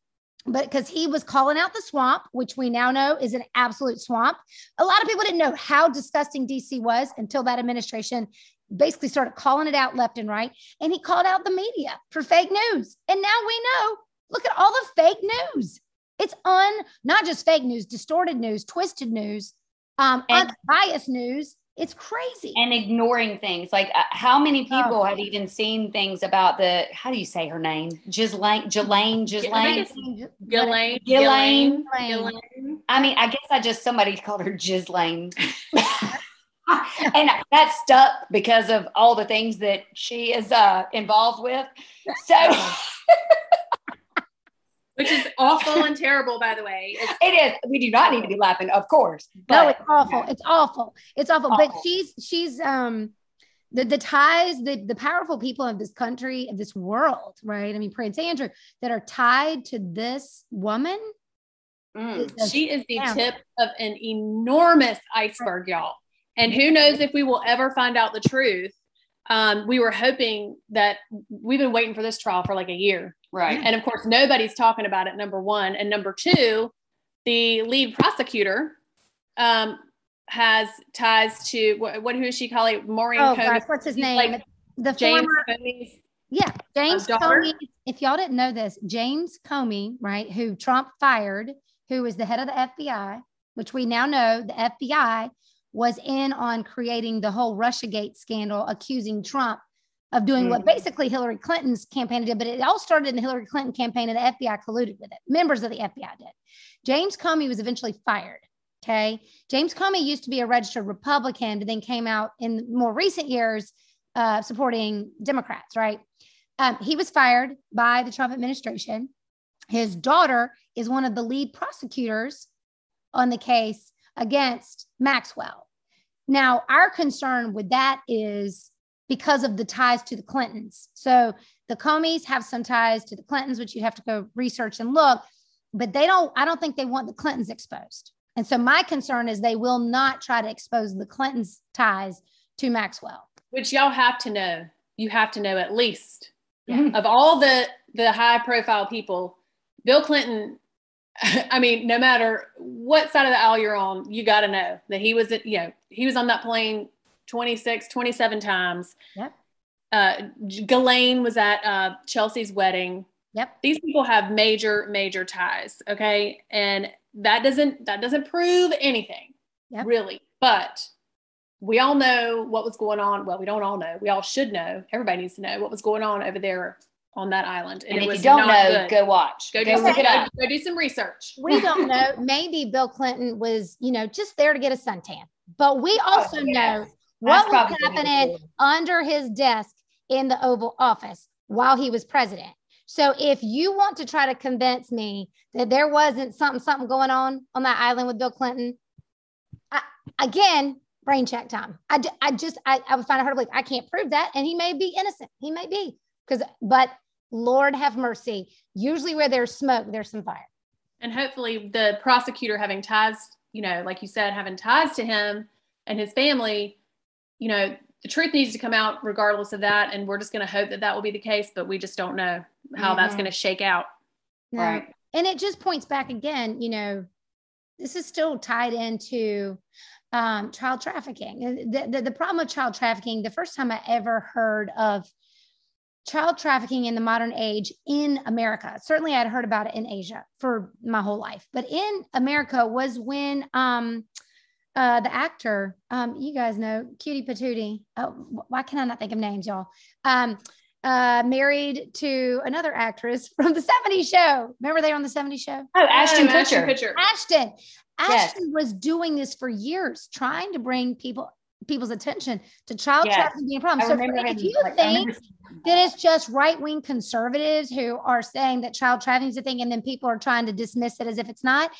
[SPEAKER 2] But because he was calling out the swamp, which we now know is an absolute swamp. A lot of people didn't know how disgusting DC was until that administration basically started calling it out left and right. And he called out the media for fake news. And now we know look at all the fake news. It's on not just fake news, distorted news, twisted news, um, and, unbiased news. It's crazy.
[SPEAKER 3] And ignoring things. Like uh, how many oh. people oh. have even seen things about the how do you say her name? Ghislaine, Ghislaine, Ghislaine.
[SPEAKER 1] Ghislaine.
[SPEAKER 3] Ghislaine. I mean, I guess I just somebody called her Ghislaine. [LAUGHS] [LAUGHS] and that stuck because of all the things that she is uh, involved with. So [LAUGHS]
[SPEAKER 1] which is awful and terrible, by the way. It's-
[SPEAKER 3] it is. We do not need to be laughing, of course.
[SPEAKER 2] no, it's awful. It's awful. It's awful. awful. But she's she's um the the ties, the the powerful people of this country, of this world, right? I mean, Prince Andrew, that are tied to this woman.
[SPEAKER 1] Mm. She is the tip of an enormous iceberg, y'all. And who knows if we will ever find out the truth. Um, we were hoping that we've been waiting for this trial for like a year
[SPEAKER 3] Right.
[SPEAKER 1] And of course, nobody's talking about it, number one. And number two, the lead prosecutor um, has ties to what, what who is she calling Maurene
[SPEAKER 2] oh, Gosh, what's his name? Like the James former, Comey's yeah, James Comey. If y'all didn't know this, James Comey, right, who Trump fired, who was the head of the FBI, which we now know the FBI was in on creating the whole Russiagate scandal, accusing Trump of doing mm-hmm. what basically Hillary Clinton's campaign did, but it all started in the Hillary Clinton campaign and the FBI colluded with it. Members of the FBI did. James Comey was eventually fired. Okay. James Comey used to be a registered Republican, but then came out in more recent years uh, supporting Democrats, right? Um, he was fired by the Trump administration. His daughter is one of the lead prosecutors on the case against Maxwell. Now, our concern with that is because of the ties to the Clintons. So the Comeys have some ties to the Clintons, which you'd have to go research and look, but they don't, I don't think they want the Clintons exposed. And so my concern is they will not try to expose the Clintons' ties to Maxwell.
[SPEAKER 1] Which y'all have to know. You have to know at least yeah. of all the the high profile people, Bill Clinton. [LAUGHS] I mean, no matter what side of the aisle you're on, you got to know that he was, you know, he was on that plane 26, 27 times.
[SPEAKER 2] Yep.
[SPEAKER 1] Uh, Ghislaine was at uh, Chelsea's wedding.
[SPEAKER 2] Yep.
[SPEAKER 1] These people have major, major ties. Okay. And that doesn't, that doesn't prove anything
[SPEAKER 2] yep.
[SPEAKER 1] really, but we all know what was going on. Well, we don't all know. We all should know. Everybody needs to know what was going on over there on that island.
[SPEAKER 3] And, and if you don't know, good. go watch.
[SPEAKER 1] Go, do some, go, go do some research.
[SPEAKER 2] We don't [LAUGHS] know. Maybe Bill Clinton was, you know, just there to get a suntan. But we oh, also oh, know what was happening under his desk in the Oval Office while he was president. So if you want to try to convince me that there wasn't something something going on on that island with Bill Clinton, I, again, brain check time. I, I just, I, I would find it hard to believe. I can't prove that. And he may be innocent. He may be. Because, but Lord have mercy. Usually where there's smoke, there's some fire.
[SPEAKER 1] And hopefully the prosecutor having ties, you know, like you said, having ties to him and his family, you know, the truth needs to come out regardless of that. And we're just going to hope that that will be the case, but we just don't know how mm-hmm. that's going to shake out.
[SPEAKER 2] Right. And it just points back again, you know, this is still tied into um, child trafficking. The, the, the problem with child trafficking, the first time I ever heard of child trafficking in the modern age in America, certainly I'd heard about it in Asia for my whole life, but in America was when um, uh, the actor, um, you guys know, Cutie Patootie. Oh, why can I not think of names, y'all? Um, uh, married to another actress [LAUGHS] from the 70s show. Remember they were on the 70s show?
[SPEAKER 3] Oh, Ashton oh, Kutcher. Ashton.
[SPEAKER 2] Ashton. Ashton yes. was doing this for years, trying to bring people people's attention to child yes. trafficking being a problem. I so if you like, think that it's just right wing conservatives who are saying that child trafficking is a thing, and then people are trying to dismiss it as if it's not,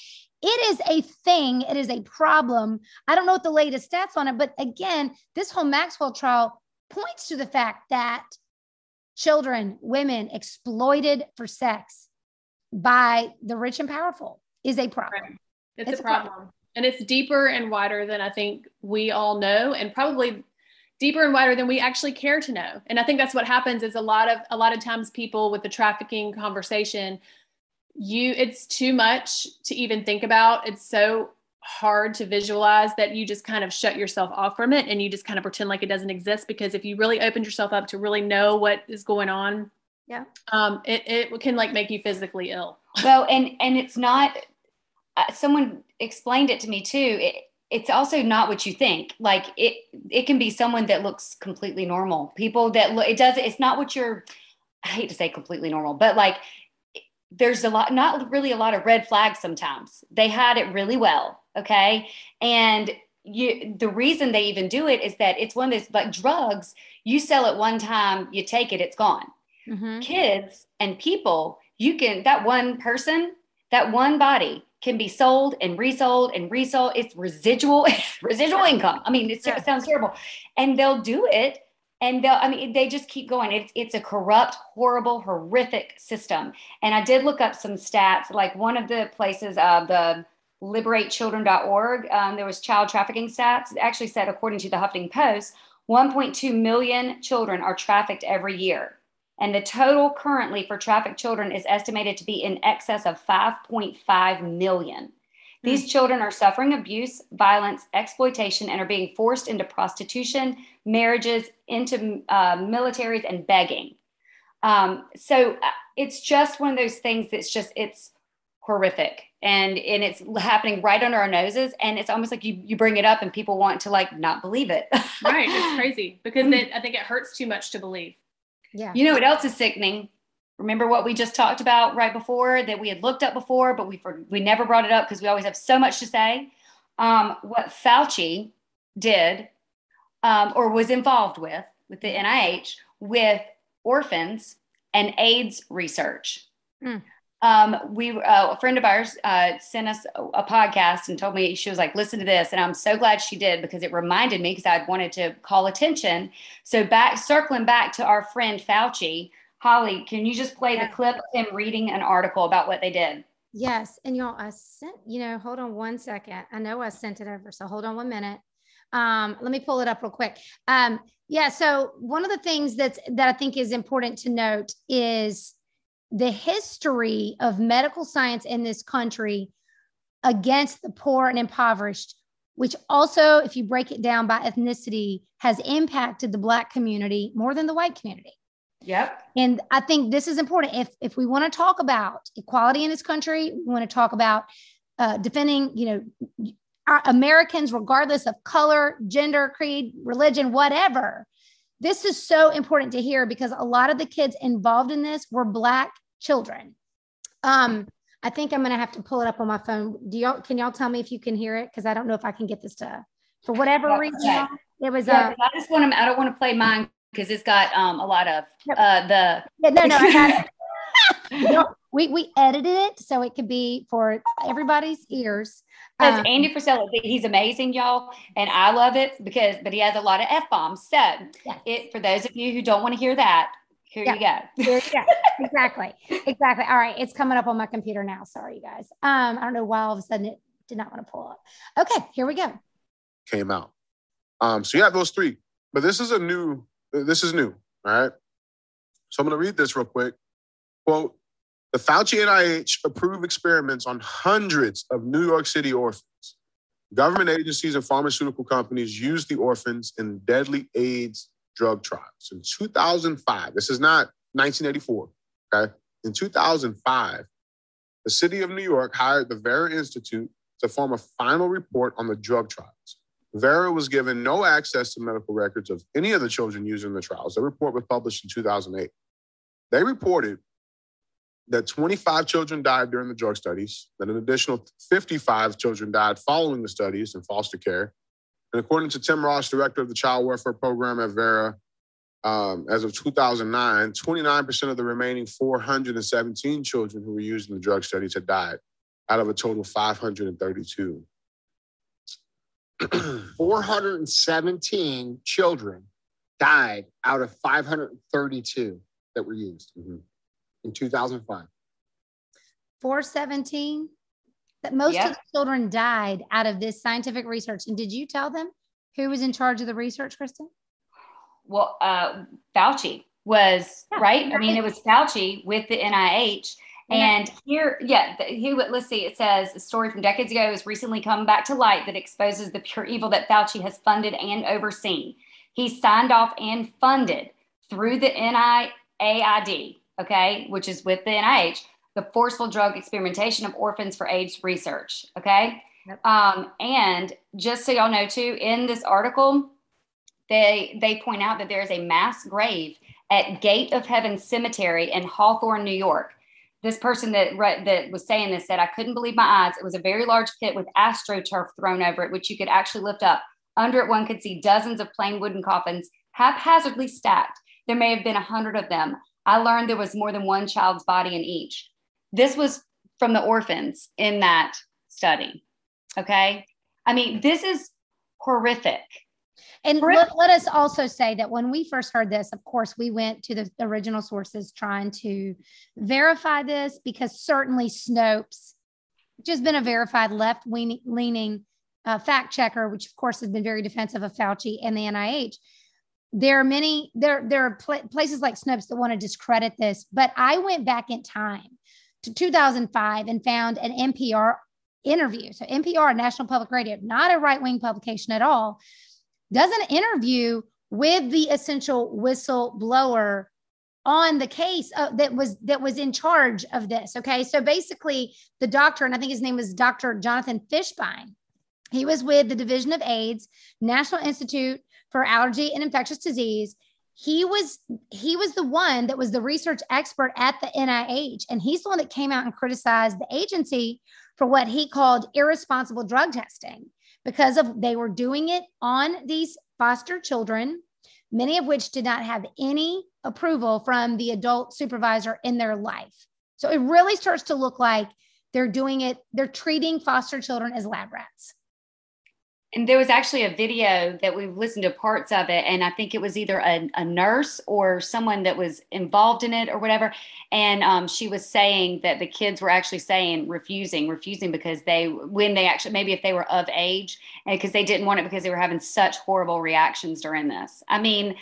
[SPEAKER 2] it is a thing. It is a problem. I don't know what the latest stats on it, but again, this whole Maxwell trial points to the fact that children, women exploited for sex by the rich and powerful is a problem. Right.
[SPEAKER 1] It's, it's, a, problem. problem. And it's deeper and wider than I think we all know, and probably deeper and wider than we actually care to know. And I think that's what happens is a lot of a lot of times people with the trafficking conversation, you it's too much to even think about. It's so hard to visualize that you just kind of shut yourself off from it and you just kind of pretend like it doesn't exist because if you really opened yourself up to really know what is going on
[SPEAKER 2] yeah
[SPEAKER 1] um it, it can like make you physically ill
[SPEAKER 3] well and and it's not uh, someone explained it to me too it, it's also not what you think. Like it it can be someone that looks completely normal. People that look it does it's not what you're i hate to say completely normal but like there's a lot not really a lot of red flags sometimes. They had it really well okay? And you the reason they even do it is that it's one of those like drugs you sell it one time you take it it's gone. Mm-hmm. kids and people you can that one person that one body can be sold and resold and resold it's residual [LAUGHS] residual income i mean yeah. it sounds terrible and they'll do it and they'll i mean they just keep going it's it's a corrupt horrible horrific system and i did look up some stats like one of the places uh, the liberatechildren.org, um, there was child trafficking stats. It actually said, according to the Huffington Post, 1.2 million children are trafficked every year. And the total currently for trafficked children is estimated to be in excess of 5.5 million. These hmm. children are suffering abuse, violence, exploitation, and are being forced into prostitution, marriages, into uh, militaries, and begging. Um, so uh, it's just one of those things that's just, it's horrific and and it's happening right under our noses and it's almost like you you bring it up and people want to like not believe it [LAUGHS]
[SPEAKER 1] right it's crazy because [LAUGHS] it, i think it hurts too much to believe
[SPEAKER 3] yeah. You know what else is sickening? Remember what we just talked about right before that we had looked up before but we we never brought it up because we always have so much to say? Um, what fauci did um, or was involved with with the nih with orphans and aids research. Mm. Um, we uh, a friend of ours uh, sent us a, a, podcast and told me she was like, listen to this, and I'm so glad she did because it reminded me because I'd wanted to call attention. So back circling back to our friend Fauci, Holly, can you just play yeah. the clip of him reading an article about what they did?
[SPEAKER 2] Yes, and y'all, I sent you know, hold on one second. I know I sent it over, so hold on one minute. Um, let me pull it up real quick. Um, yeah, so one of the things that's that I think is important to note is the history of medical science in this country against the poor and impoverished, which also, if you break it down by ethnicity, has impacted the Black community more than the white community.
[SPEAKER 3] Yep.
[SPEAKER 2] And I think this is important. If if we want to talk about equality in this country, we want to talk about uh, defending, you know, Americans, regardless of color, gender, creed, religion, whatever. This is so important to hear because a lot of the kids involved in this were Black children. Um, I think I'm going to have to pull it up on my phone. Do y'all can y'all tell me if you can hear it? Because I don't know if I can get this to for whatever That's reason. Okay. It was.
[SPEAKER 3] Yeah, uh, I just want to. I don't want to play mine because it's got um a lot of uh the.
[SPEAKER 2] Yeah, no, no, I got it. [LAUGHS] no, we we edited it so it could be for everybody's ears.
[SPEAKER 3] Because um, Andy Frisella, he's amazing, y'all, and I love it because, but he has a lot of f bombs. So, it for those of you who don't want to hear that, here yeah. you go. Here,
[SPEAKER 2] yeah, [LAUGHS] exactly. Exactly. All right. It's coming up on my computer now. Sorry, you guys. Um, I don't know why all of a sudden it did not want to pull up. Okay, here we go.
[SPEAKER 8] Came out. Um, so you have those three, but this is a new, this is new. All right. So I'm going to read this real quick. Quote, the Fauci NIH approved experiments on hundreds of New York City orphans. Government agencies and pharmaceutical companies use the orphans in deadly AIDS drug trials. In 2005, this is not 1984, okay? In 2005, the city of New York hired the Vera Institute to form a final report on the drug trials. Vera was given no access to medical records of any of the children used in the trials. The report was published in 2008. They reported that 25 children died during the drug studies, that an additional 55 children died following the studies in foster care, and according to Tim Ross, director of the Child Welfare Program at Vera, um, as of 2009, 29% of the remaining 417 children who were used in the drug studies had died out of a total of 532. [CLEARS THROAT]
[SPEAKER 9] 417 children died out of 532 that were used mm-hmm. in 2005.
[SPEAKER 2] 417? That most yep. of the children died out of this scientific research. And did you tell them who was in charge of the research, Kristen?
[SPEAKER 3] Well, uh, Fauci was yeah. right. I mean, it was Fauci with the NIH. And here, yeah, here, let's see. It says a story from decades ago has recently come back to light that exposes the pure evil that Fauci has funded and overseen. He signed off and funded through the NIAID, okay, which is with the NIH, the forceful drug experimentation of orphans for AIDS research. Okay. Yep. Um, and just so y'all know too, in this article, they they point out that there is a mass grave at Gate of Heaven Cemetery in Hawthorne, New York. This person that that was saying this said, "I couldn't believe my eyes. It was a very large pit with astroturf thrown over it, which you could actually lift up. Under it, one could see dozens of plain wooden coffins, haphazardly stacked. There may have been a hundred of them. I learned there was more than one child's body in each. This was from the orphans in that study. Okay. I mean, this is horrific.
[SPEAKER 2] And let, let, us also say that when we first heard this, of course, we went to the original sources trying to verify this because certainly Snopes, which has been a verified left leaning uh, fact checker, which of course has been very defensive of Fauci and the NIH. There are many, there, there are pl- places like Snopes that want to discredit this, but I went back in time to 2005 and found an NPR interview. So, NPR, National Public Radio, not a right wing publication at all, does an interview with the essential whistleblower on the case uh, that was that was in charge of this okay so basically the doctor and i think his name was dr jonathan fishbein he was with the division of aids national institute for allergy and infectious disease he was he was the one that was the research expert at the NIH and he's the one that came out and criticized the agency for what he called irresponsible drug testing because of they were doing it on these foster children many of which did not have any approval from the adult supervisor in their life So it really starts to look like they're doing it, they're treating foster children as lab rats.
[SPEAKER 3] And there was actually a video that we've listened to parts of it, and I think it was either a, a nurse or someone that was involved in it or whatever. And um, she was saying that the kids were actually saying refusing, refusing because they, when they actually, maybe if they were of age, and because they didn't want it because they were having such horrible reactions during this. I mean,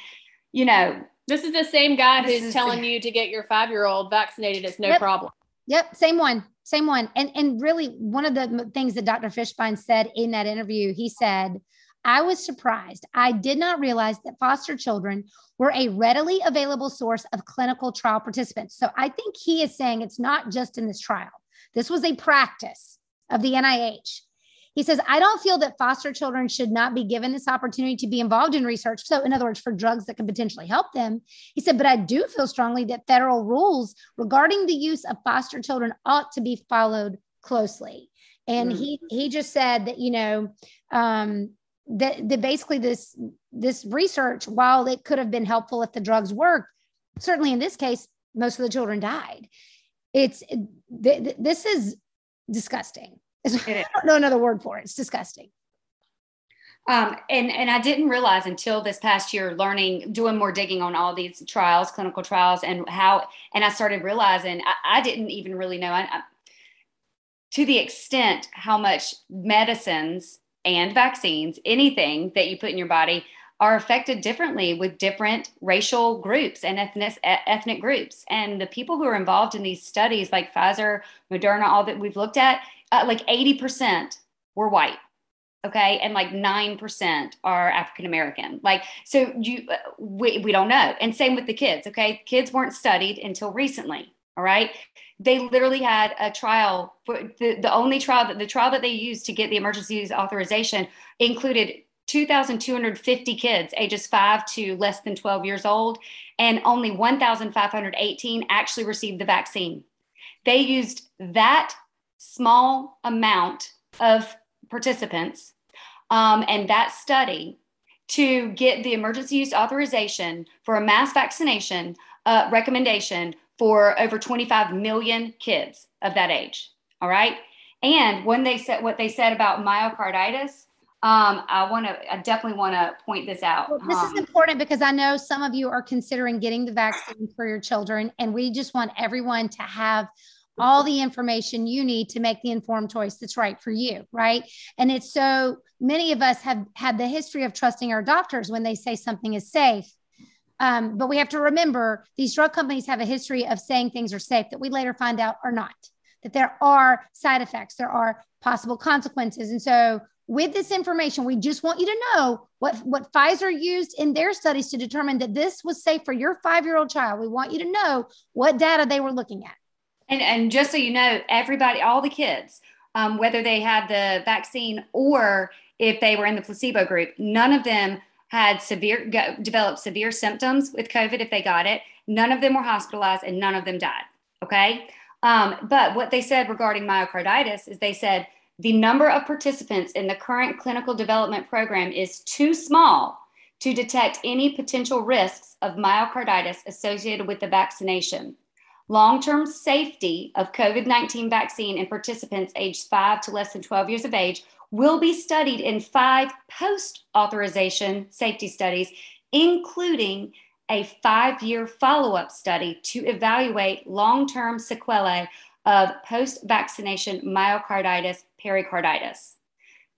[SPEAKER 3] you know,
[SPEAKER 1] this is the same guy who's telling you to get your five year old vaccinated. It's no
[SPEAKER 2] yep.
[SPEAKER 1] problem.
[SPEAKER 2] Yep, same one, same one. And and really, one of the things that Dr. Fishbein said in that interview, he said, "I was surprised. I did not realize that foster children were a readily available source of clinical trial participants." So I think he is saying it's not just in this trial. This was a practice of the NIH he says, I don't feel that foster children should not be given this opportunity to be involved in research. So, in other words, for drugs that could potentially help them. He said, but I do feel strongly that federal rules regarding the use of foster children ought to be followed closely. And mm. he he just said that, you know, um, that, that basically this this research, while it could have been helpful if the drugs worked, certainly in this case, most of the children died. It's th- th- this is disgusting. I don't know another word for it. It's disgusting.
[SPEAKER 3] Um, and and I didn't realize until this past year, learning, doing more digging on all these trials, clinical trials, and how, and I started realizing I, I didn't even really know I, I, to the extent how much medicines and vaccines, anything that you put in your body, are affected differently with different racial groups and ethnic ethnic groups. And the people who are involved in these studies, like Pfizer, Moderna, all that we've looked at, uh, like 80% were white okay? And like 9% are african american. Like so you uh, we, we don't know. And same with the kids okay? Kids weren't studied until recently all right? They literally had a trial for the, the only trial that the trial that they used to get the emergency use authorization included 2,250 kids ages 5 to less than 12 years old, and only 1,518 actually received the vaccine. They used that small amount of participants um, and that study to get the emergency use authorization for a mass vaccination uh, recommendation for over 25 million kids of that age. All right. And when they said what they said about myocarditis, um, I want to, I definitely want to point this out.
[SPEAKER 2] Well, this um, is important because I know some of you are considering getting the vaccine for your children, and we just want everyone to have all the information you need to make the informed choice that's right for you, right? And it's so many of us have had the history of trusting our doctors when they say something is safe. Um, but we have to remember these drug companies have a history of saying things are safe that we later find out are not, that there are side effects, there are possible consequences. And so, with this information, we just want you to know what, what Pfizer used in their studies to determine that this was safe for your five year old child. We want you to know what data they were looking at.
[SPEAKER 3] And, and just so you know, everybody, all the kids, um, whether they had the vaccine or if they were in the placebo group, none of them had severe developed severe symptoms with COVID if they got it. None of them were hospitalized, and none of them died. Okay, um, but what they said regarding myocarditis is they said the number of participants in the current clinical development program is too small to detect any potential risks of myocarditis associated with the vaccination. Long term safety of COVID 19 vaccine in participants aged 5 to less than 12 years of age will be studied in five post authorization safety studies, including a five year follow up study to evaluate long term sequelae of post vaccination myocarditis pericarditis.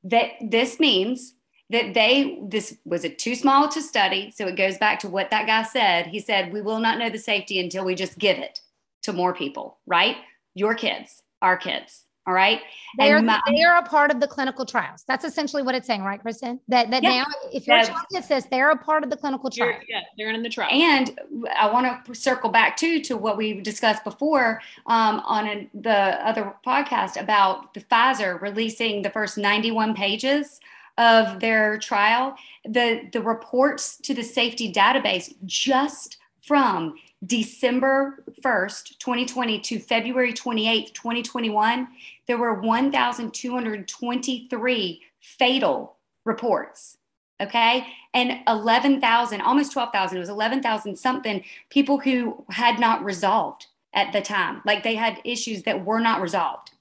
[SPEAKER 3] That this means that they this was it too small to study so it goes back to what that guy said he said we will not know the safety until we just give it to more people, right? Your kids, our kids. All right.
[SPEAKER 2] They are, my, they are a part of the clinical trials. That's essentially what it's saying, right, Kristen? That that now, if your child gets this, they're a part of the clinical trial.
[SPEAKER 1] Yeah, they're in the trial.
[SPEAKER 3] And I want to circle back too to what we discussed before um, on a, the other podcast about the Pfizer releasing the first 91 pages of their trial. The the reports to the safety database just from December 1st, 2020 to February 28th, 2021, there were 1,223 fatal reports. Okay. And 11,000, almost 12,000, it was 11,000 something people who had not resolved. at the time. Like they had issues that were not resolved.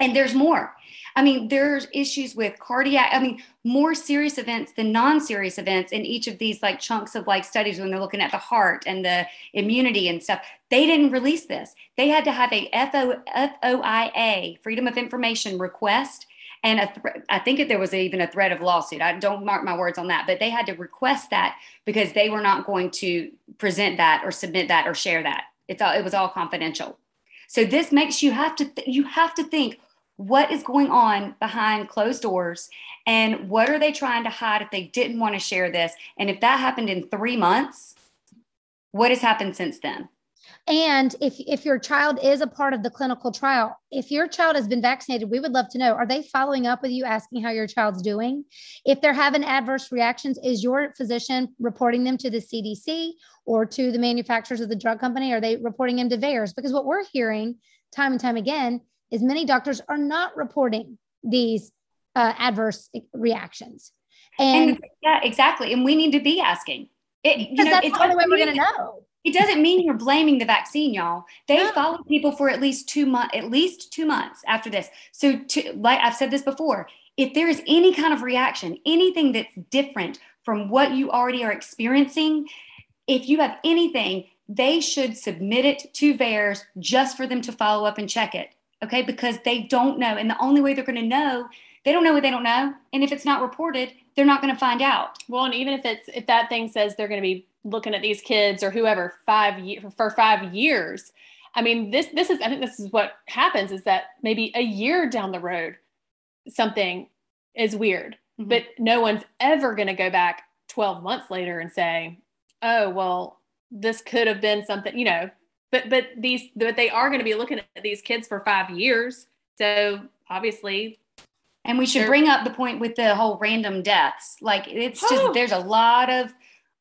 [SPEAKER 3] And there's more. I mean, there's issues with cardiac, I mean, more serious events than non serious events in each of these like chunks of like studies when they're looking at the heart and the immunity and stuff. They didn't release this. They had to have a FO, FOIA, Freedom of Information request. And th- I think there was even a threat of lawsuit. I don't mark my words on that, but they had to request that because they were not going to present that or submit that or share that. It's all, it was all confidential. So this makes you have to th- you have to think what is going on behind closed doors and what are they trying to hide if they didn't want to share this? And if that happened in 3 months what has happened since then?
[SPEAKER 2] And if if your child is a part of the clinical trial if your child has been vaccinated we would love to know are they following up with you asking how your child's doing? If they're having adverse reactions is your physician reporting them to the cdc or to the manufacturers of the drug company? Are they reporting them to VAERS because what we're hearing time and time again is many doctors are not reporting these uh, adverse reactions. And, and,
[SPEAKER 3] yeah, exactly. And we need to be asking.
[SPEAKER 2] It, because know, that's the only way we're going to know.
[SPEAKER 3] It doesn't mean you're blaming the vaccine, y'all. They no. follow people for at least two months, at least two months after this. So, to, like I've said this before, if there is any kind of reaction, anything that's different from what you already are experiencing, if you have anything, they should submit it to VAERS just for them to follow up and check it okay? Because they don't know and the only way they're going to know they don't know what they don't know and if it's not reported they're not going to find out.
[SPEAKER 1] Well and even if it's if that thing says they're going to be looking at these kids or whoever five year, for five years i mean this this is i think this is what happens is that maybe a year down the road something is weird. Mm-hmm. but no one's ever going to go back 12 months later and say oh well this could have been something you know but but these but they are going to be looking at these kids for five years so obviously
[SPEAKER 3] and we should bring up the point with the whole random deaths like it's just oh. there's a lot of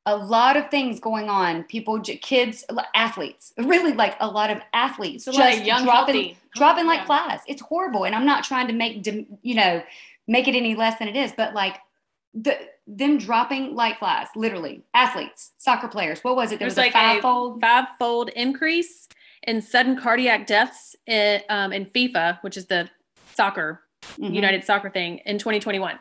[SPEAKER 3] a lot of things going on people kids athletes [LAUGHS] really like a lot of athletes so just young dropping healthy. dropping like yeah. flies it's horrible and i'm not trying to make you know make it any less than it is but like the them dropping like flies, literally athletes, soccer players. What was it?
[SPEAKER 1] There was, was like a five-fold, five-fold increase in sudden cardiac deaths in, um, in FIFA, which is the soccer mm-hmm. United Soccer thing in 2021.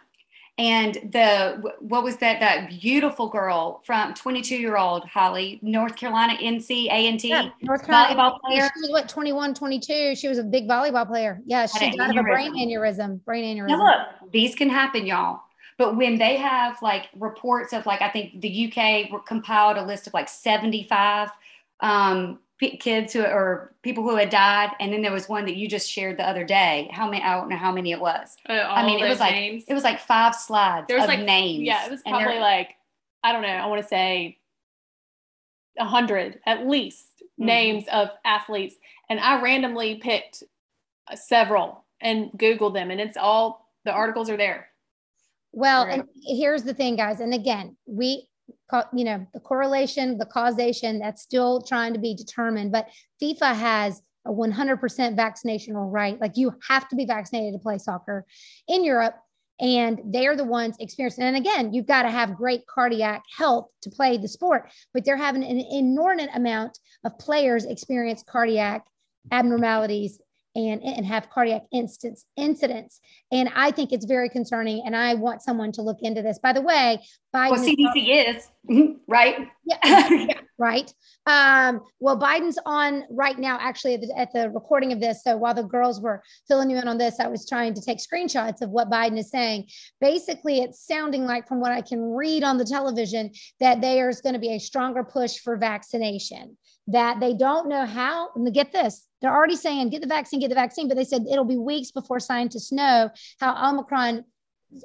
[SPEAKER 3] And the what was that that beautiful girl from 22 year old Holly, North Carolina NC A&T yeah,
[SPEAKER 2] North Carolina volleyball player. She was what 21, 22. She was a big volleyball player. Yeah, she died of a brain aneurysm. Brain aneurysm. Now
[SPEAKER 3] look, these can happen, y'all. But when they have like reports of like, I think the UK compiled a list of like 75 um, kids who or people who had died, and then there was one that you just shared the other day. How many? I don't know how many it was.
[SPEAKER 1] Uh, I mean, it was
[SPEAKER 3] names. like it was like five slides. There was like names.
[SPEAKER 1] Yeah, it was probably like I don't know. I want to say a hundred at least mm-hmm. names of athletes, and I randomly picked several and Googled them, and it's all the articles are there.
[SPEAKER 2] Well, right. and here's the thing, guys. And again, we, you know, the correlation, the causation, that's still trying to be determined. But FIFA has a 100% vaccination right. Like you have to be vaccinated to play soccer in Europe. And they're the ones experiencing. And again, you've got to have great cardiac health to play the sport, but they're having an inordinate amount of players experience cardiac abnormalities and, and have cardiac instance, incidents. And I think it's very concerning. And I want someone to look into this. By the way,
[SPEAKER 3] Biden well, CDC is, is right.
[SPEAKER 2] Yeah, [LAUGHS] yeah, right. Um, well, Biden's on right now, actually, at the, at the recording of this. So while the girls were filling you in on this, I was trying to take screenshots of what Biden is saying. Basically, it's sounding like, from what I can read on the television, that there's going to be a stronger push for vaccination that they don't know how. And get this, they're already saying, get the vaccine, get the vaccine, but they said it'll be weeks before scientists know how Omicron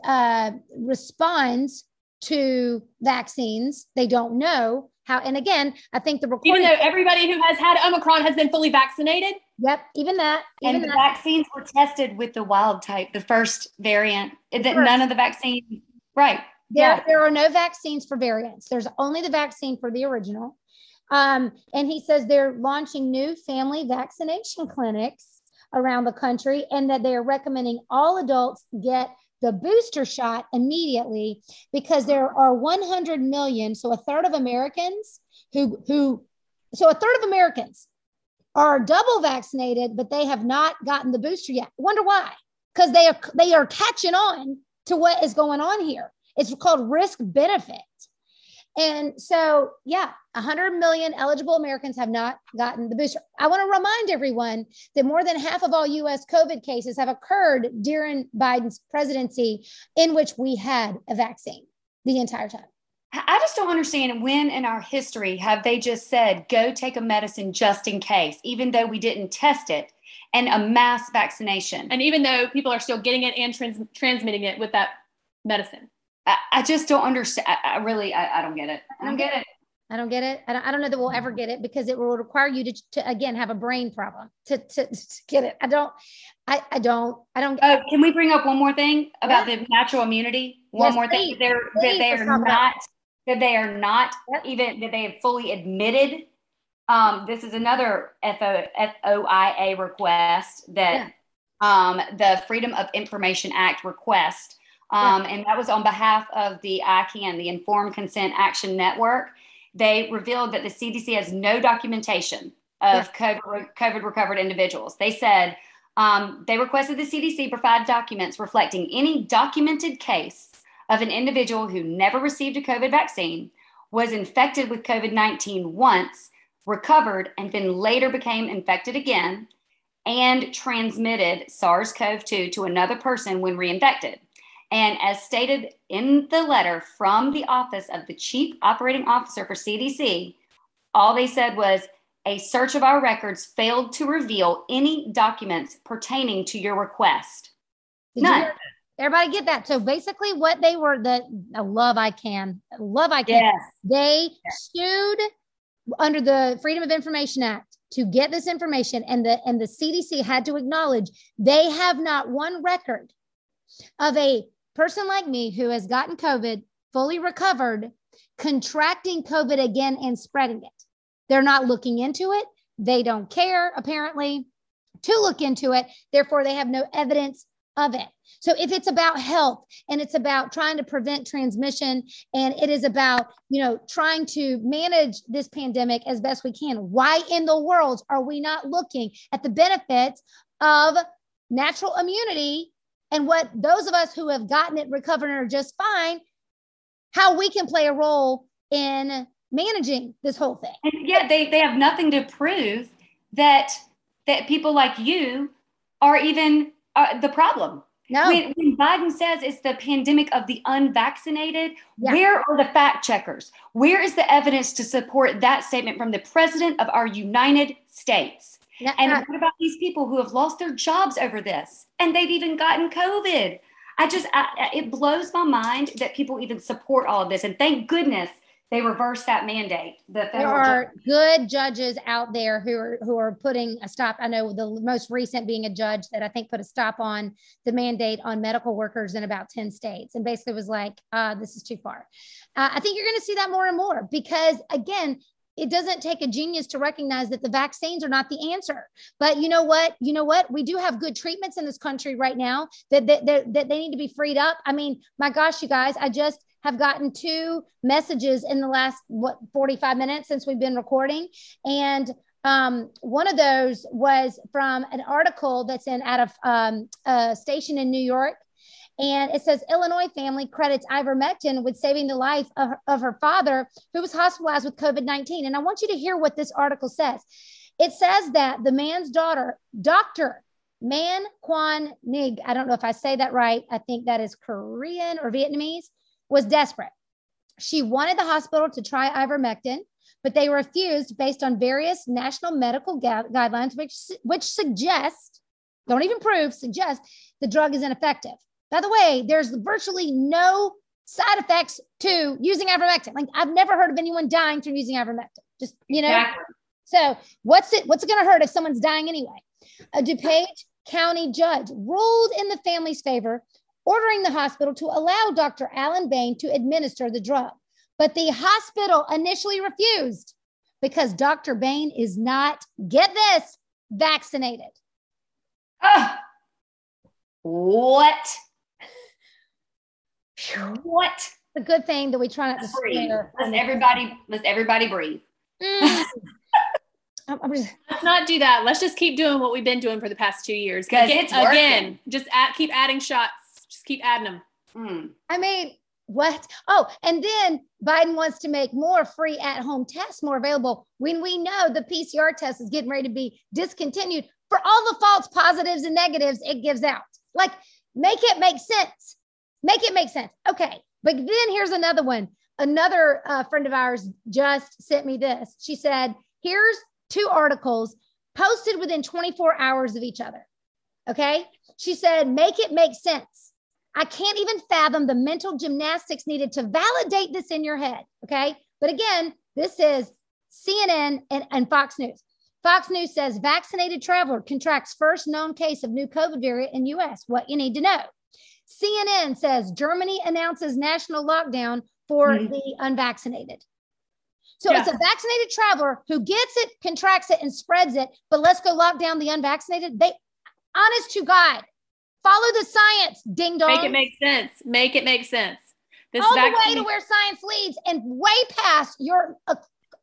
[SPEAKER 2] uh, responds to vaccines. They don't know how. And again, I think the
[SPEAKER 1] recording. Even though everybody who has had Omicron has been fully vaccinated.
[SPEAKER 2] Yep, even that. Even
[SPEAKER 3] and the
[SPEAKER 2] that.
[SPEAKER 3] vaccines were tested with the wild type, the first variant. That none of the vaccines, right?
[SPEAKER 2] There, yeah. there are no vaccines for variants. There's only the vaccine for the original. Um, and he says they're launching new family vaccination clinics around the country and that they're recommending all adults get the booster shot immediately because there are 100 million, so a third of Americans who, who, so a third of Americans are double vaccinated, but they have not gotten the booster yet. Wonder why? Because they are they are catching on to what is going on here. It's called risk benefit. And so, yeah, 100 million eligible Americans have not gotten the booster. I want to remind everyone that more than half of all US COVID cases have occurred during Biden's presidency, in which we had a vaccine the entire time.
[SPEAKER 3] I just don't understand when in our history have they just said, go take a medicine just in case, even though we didn't test it, and a mass vaccination.
[SPEAKER 1] And even though people are still getting it and trans- transmitting it with that medicine.
[SPEAKER 3] I, I just don't understand. I, I really, I, I, don't get it. I don't get it.
[SPEAKER 2] I don't get it. I don't, I don't know that we'll ever get it because it will require you to, to again have a brain problem to, to, to get it. I don't, I, I don't, I don't.
[SPEAKER 3] Oh, can we bring up one more thing about yeah. the natural immunity? One
[SPEAKER 2] yes,
[SPEAKER 3] more
[SPEAKER 2] please,
[SPEAKER 3] thing. They're, that they are not, that they are not yep. even, that they have fully admitted. Um, this is another FO, FOIA request that yeah. um, the Freedom of Information Act request um, and that was on behalf of the ICAN, the Informed Consent Action Network. They revealed that the CDC has no documentation of COVID, COVID recovered individuals. They said um, they requested the CDC provide documents reflecting any documented case of an individual who never received a COVID vaccine, was infected with COVID 19 once, recovered, and then later became infected again, and transmitted SARS CoV 2 to another person when reinfected. And as stated in the letter from the office of the chief operating officer for CDC, all they said was a search of our records failed to reveal any documents pertaining to your request.
[SPEAKER 2] Did None. You everybody get that? So basically, what they were the love I love ICAN, love ICAN. Yes. They yes. sued under the Freedom of Information Act to get this information, and the and the CDC had to acknowledge they have not one record of a person like me who has gotten COVID, fully recovered, contracting COVID again and spreading it. They're not looking into it. They don't care, apparently, to look into it. Therefore, they have no evidence of it. So if it's about health and it's about trying to prevent transmission and it is about, you know, trying to manage this pandemic as best we can, why in the world are we not looking at the benefits of natural immunity and what those of us who have gotten it recovered and are just fine, how we can play a role in managing this whole thing.
[SPEAKER 3] And yet they, they have nothing to prove that that people like you are even uh, the problem.
[SPEAKER 2] No.
[SPEAKER 3] When, when, Biden says it's the pandemic of the unvaccinated, yeah. where are the fact checkers? Where is the evidence to support that statement from the president of our United States? And what about these people who have lost their jobs over this and they've even gotten COVID? I just, I, it blows my mind that people even support all of this. And thank goodness they reversed that mandate. The
[SPEAKER 2] there are judge. good judges out there who are who are putting a stop. I know the most recent being a judge that I think put a stop on the mandate on medical workers in about ten states, and basically was like, uh, "This is too far." Uh, I think you're going to see that more and more because, again, it doesn't take a genius to recognize that the vaccines are not the answer. But you know what? You know what? We do have good treatments in this country right now that that, that, that they need to be freed up. I mean my gosh you guys i just have gotten two messages in the last what 45 minutes since we've been recording. And um, one of those was from an article that's in out of um, a station in new york and it says Illinois family credits ivermectin with saving the life of, of her father, who was hospitalized with COVID 19. And I want you to hear what this article says. It says that the man's daughter, Dr. Man Quan Nig, I don't know if I say that right. I think that is Korean or Vietnamese, was desperate. She wanted the hospital to try ivermectin, but they refused based on various national medical gu- guidelines, which, which suggest, don't even prove, suggest the drug is ineffective. By the way, there's virtually no side effects to using ivermectin. Like I've never heard of anyone dying from using ivermectin. Just you know. Exactly. So what's it? What's it going to hurt if someone's dying anyway? A DuPage County judge ruled in the family's favor, ordering the hospital to allow Dr. Alan Bain to administer the drug. But the hospital initially refused because Dr. Bain is not, get this, vaccinated.
[SPEAKER 3] Ah, what? What?
[SPEAKER 2] It's a good thing that we try not to
[SPEAKER 3] breathe. Let's everybody, let's everybody breathe. Mm. [LAUGHS]
[SPEAKER 1] I'm just, Let's not do that. Let's just keep doing what we've been doing for the past two years. Again, again, just add, keep adding shots. Just keep adding them.
[SPEAKER 2] Mm. I mean, what? Oh, and then Biden wants to make more free at home tests more available when we know the PCR test is getting ready to be discontinued for all the false positives and negatives it gives out. Like, make it make sense. Make it make sense. Okay. But then here's another one. Another uh, friend of ours just sent me this. She said, here's two articles posted within 24 hours of each other. Okay. She said, make it make sense. I can't even fathom the mental gymnastics needed to validate this in your head. Okay. But again, this is CNN and, and Fox News. Fox News says vaccinated traveler contracts first known case of new COVID variant in US. What you need to know. CNN says Germany announces national lockdown for mm-hmm. the unvaccinated. So yeah. it's a vaccinated traveler who gets it, contracts it, and spreads it. But let's go lock down the unvaccinated. They, honest to God, follow the science. Ding dong.
[SPEAKER 1] Make it make sense. Make it make sense.
[SPEAKER 2] This All vaccine- the way to where science leads, and way past your uh,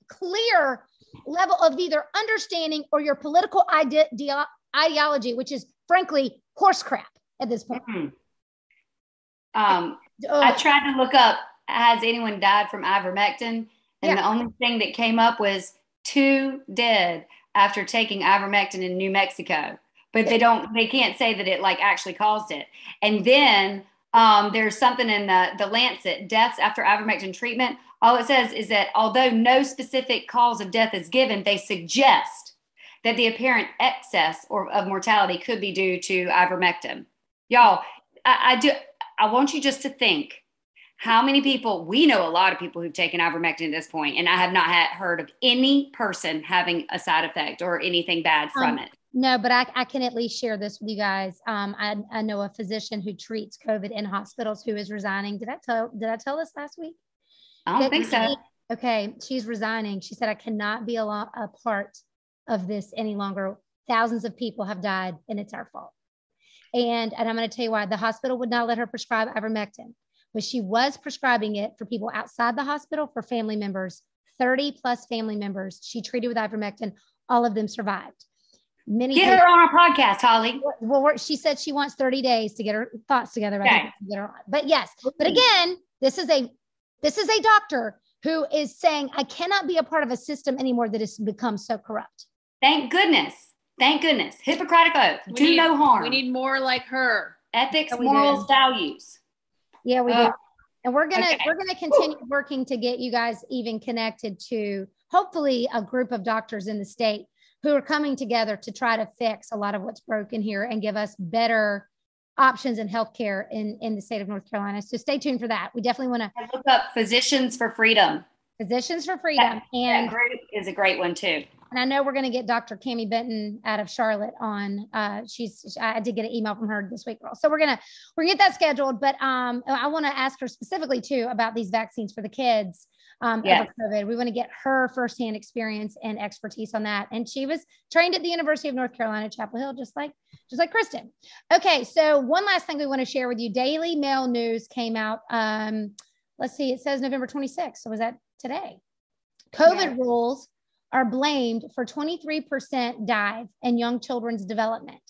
[SPEAKER 2] clear level of either understanding or your political ide- ideology, which is frankly horse crap at this point. Mm-hmm.
[SPEAKER 3] Um, I tried to look up has anyone died from ivermectin, and yeah. the only thing that came up was two dead after taking ivermectin in New Mexico. But they don't, they can't say that it like actually caused it. And then um, there's something in the the Lancet deaths after ivermectin treatment. All it says is that although no specific cause of death is given, they suggest that the apparent excess or of mortality could be due to ivermectin. Y'all, I, I do. I want you just to think how many people we know a lot of people who've taken ivermectin at this point and i have not had, heard of any person having a side effect or anything bad from um, it.
[SPEAKER 2] no but I, I can at least share this with you guys. Um, I, I know a physician who treats covid in hospitals who is resigning. Did i tell did i tell this last week?
[SPEAKER 3] I don't that think so.
[SPEAKER 2] okay she's resigning. She said i cannot be a, lo- a part of this any longer. Thousands of people have died and it's our fault and, and I'm going to tell you why the hospital would not let her prescribe ivermectin, but she was prescribing it for people outside the hospital for family members, 30 plus family members. She treated with ivermectin. All of them survived.
[SPEAKER 3] Many get her on our podcast, Holly.
[SPEAKER 2] Well, she said she wants 30 days to get her thoughts together. Okay. To get her on. But yes, but again, this is a this is a doctor who is saying I cannot be a part of a system anymore that has become so corrupt.
[SPEAKER 3] Thank goodness. Thank goodness. Hippocratic oath. We do need, no harm.
[SPEAKER 1] We need more like her.
[SPEAKER 3] Ethics, morals, do. values.
[SPEAKER 2] Yeah, we uh, do. And we're gonna okay. we're gonna continue Ooh. working to get you guys even connected to hopefully a group of doctors in the state who are coming together to try to fix a lot of what's broken here and give us better options in healthcare in in the state of North Carolina. So stay tuned for that. We definitely want
[SPEAKER 3] to look up Physicians for Freedom.
[SPEAKER 2] Physicians for Freedom,
[SPEAKER 3] that, and that group is a great one too
[SPEAKER 2] and I know we're going to get Dr. Cami Benton out of Charlotte on. Uh, she's I did get an email from her this week, girl. So we're gonna we're gonna get that scheduled. But um, I want to ask her specifically too about these vaccines for the kids um, yes. COVID. We want to get her firsthand experience and expertise on that. And she was trained at the University of North Carolina, Chapel Hill, just like just like Kristen. Okay, so one last thing we want to share with you: Daily Mail News came out. Um, let's see, it says November 26th. So was that today? COVID yeah. rules are blamed for 23% dive in young children's development.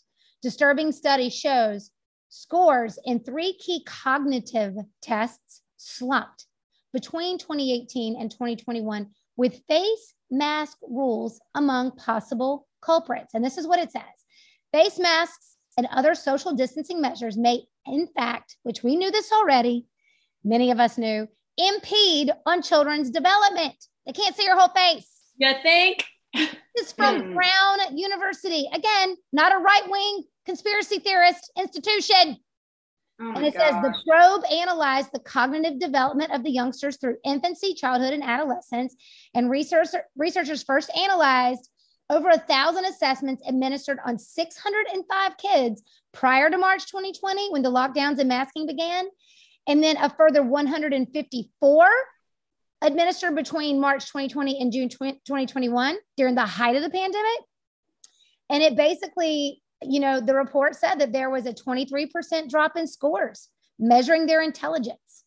[SPEAKER 2] Disturbing study shows scores in three key cognitive tests slumped between 2018 and 2021 with face mask rules among possible culprits. And this is what it says face masks and other social distancing measures may, in fact, which we knew this already, many of us knew, impede on children's development. They can't see your whole face.
[SPEAKER 1] You think?
[SPEAKER 2] This is from hmm. Brown University. Again, not a right wing conspiracy theorist institution. Oh and it gosh. says the probe analyzed the cognitive development of the youngsters through infancy, childhood, and adolescence. And research, researchers first analyzed over a thousand assessments administered on 605 kids prior to March 2020 when the lockdowns and masking began. And then a further 154 administered between March 2020 and June 2021 during the height of the pandemic. And it basically, you know, the report said that there was a 23% drop in scores measuring their intelligence.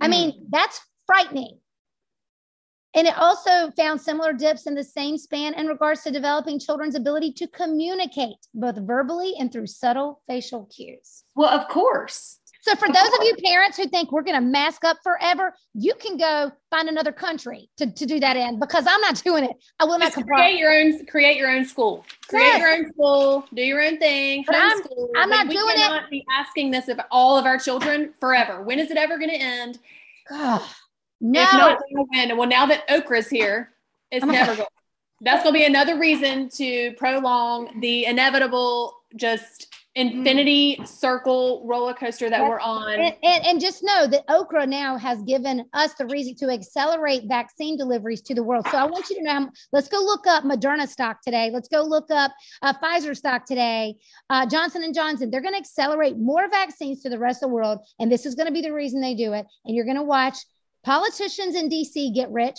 [SPEAKER 2] I mean, mm. that's frightening. And it also found similar dips in the same span in regards to developing children's ability to communicate both verbally and through subtle facial cues.
[SPEAKER 3] Well, of course.
[SPEAKER 2] So, for those of you parents who think we're going to mask up forever, you can go find another country to, to do that in because I'm not doing it. I will not comply.
[SPEAKER 1] create your own create your own school. Create yes. your own school. Do your own thing.
[SPEAKER 2] But I'm, I'm not
[SPEAKER 1] we
[SPEAKER 2] doing
[SPEAKER 1] it. We cannot be asking this of all of our children forever. When is it ever going to end?
[SPEAKER 2] God, no.
[SPEAKER 1] Not going. Well, now that Okra's here, it's I'm never going. That's going to be another reason to prolong the inevitable just infinity circle roller coaster that we're on.
[SPEAKER 2] And, and, and, just know that Okra now has given us the reason to accelerate vaccine deliveries to the world. So I want you to know, let's go look up Moderna stock today. Let's go look up uh, Pfizer stock today, uh, Johnson and Johnson. They're going to accelerate more vaccines to the rest of the world. And this is going to be the reason they do it. And you're going to watch politicians in DC get rich,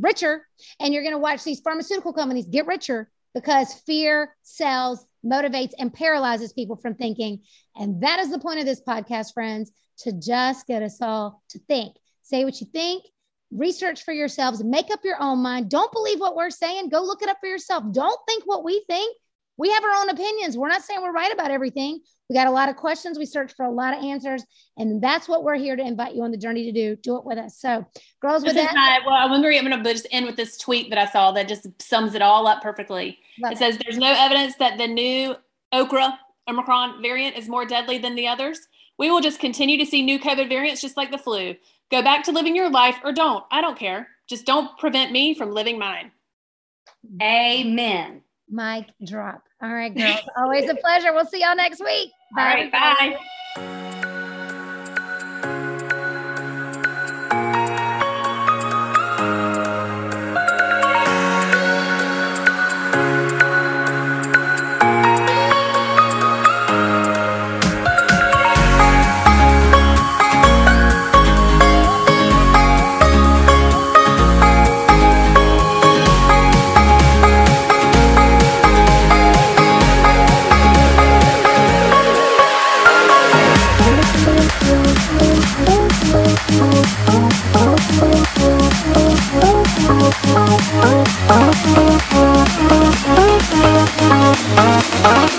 [SPEAKER 2] richer, and you're going to watch these pharmaceutical companies get richer because fear sells motivates and paralyzes people from thinking. And that is the point of this podcast, friends, to just get us all to think. Say what you think, research for yourselves, make up your own mind. Don't believe what we're saying. Go look it up for yourself. Don't think what we think. We have our own opinions. We're not saying we're right about everything. We got a lot of questions. We search for a lot of answers. And that's what we're here to invite you on the journey to do. Do it with us. So, girls, with that.
[SPEAKER 1] Not, well, I'm going to just end with this tweet that I saw that just sums it all up perfectly. Love it says, There's no evidence that the new Okra Omicron variant is more deadly than the others. We will just continue to see new COVID variants just like the flu. Go back to living your life or don't. I don't care. Just don't prevent me from living mine.
[SPEAKER 3] Amen.
[SPEAKER 2] Mic drop. All right, [LAUGHS] girls. Always a pleasure. We'll see y'all next week.
[SPEAKER 1] Bye. All right, bye. Thank you.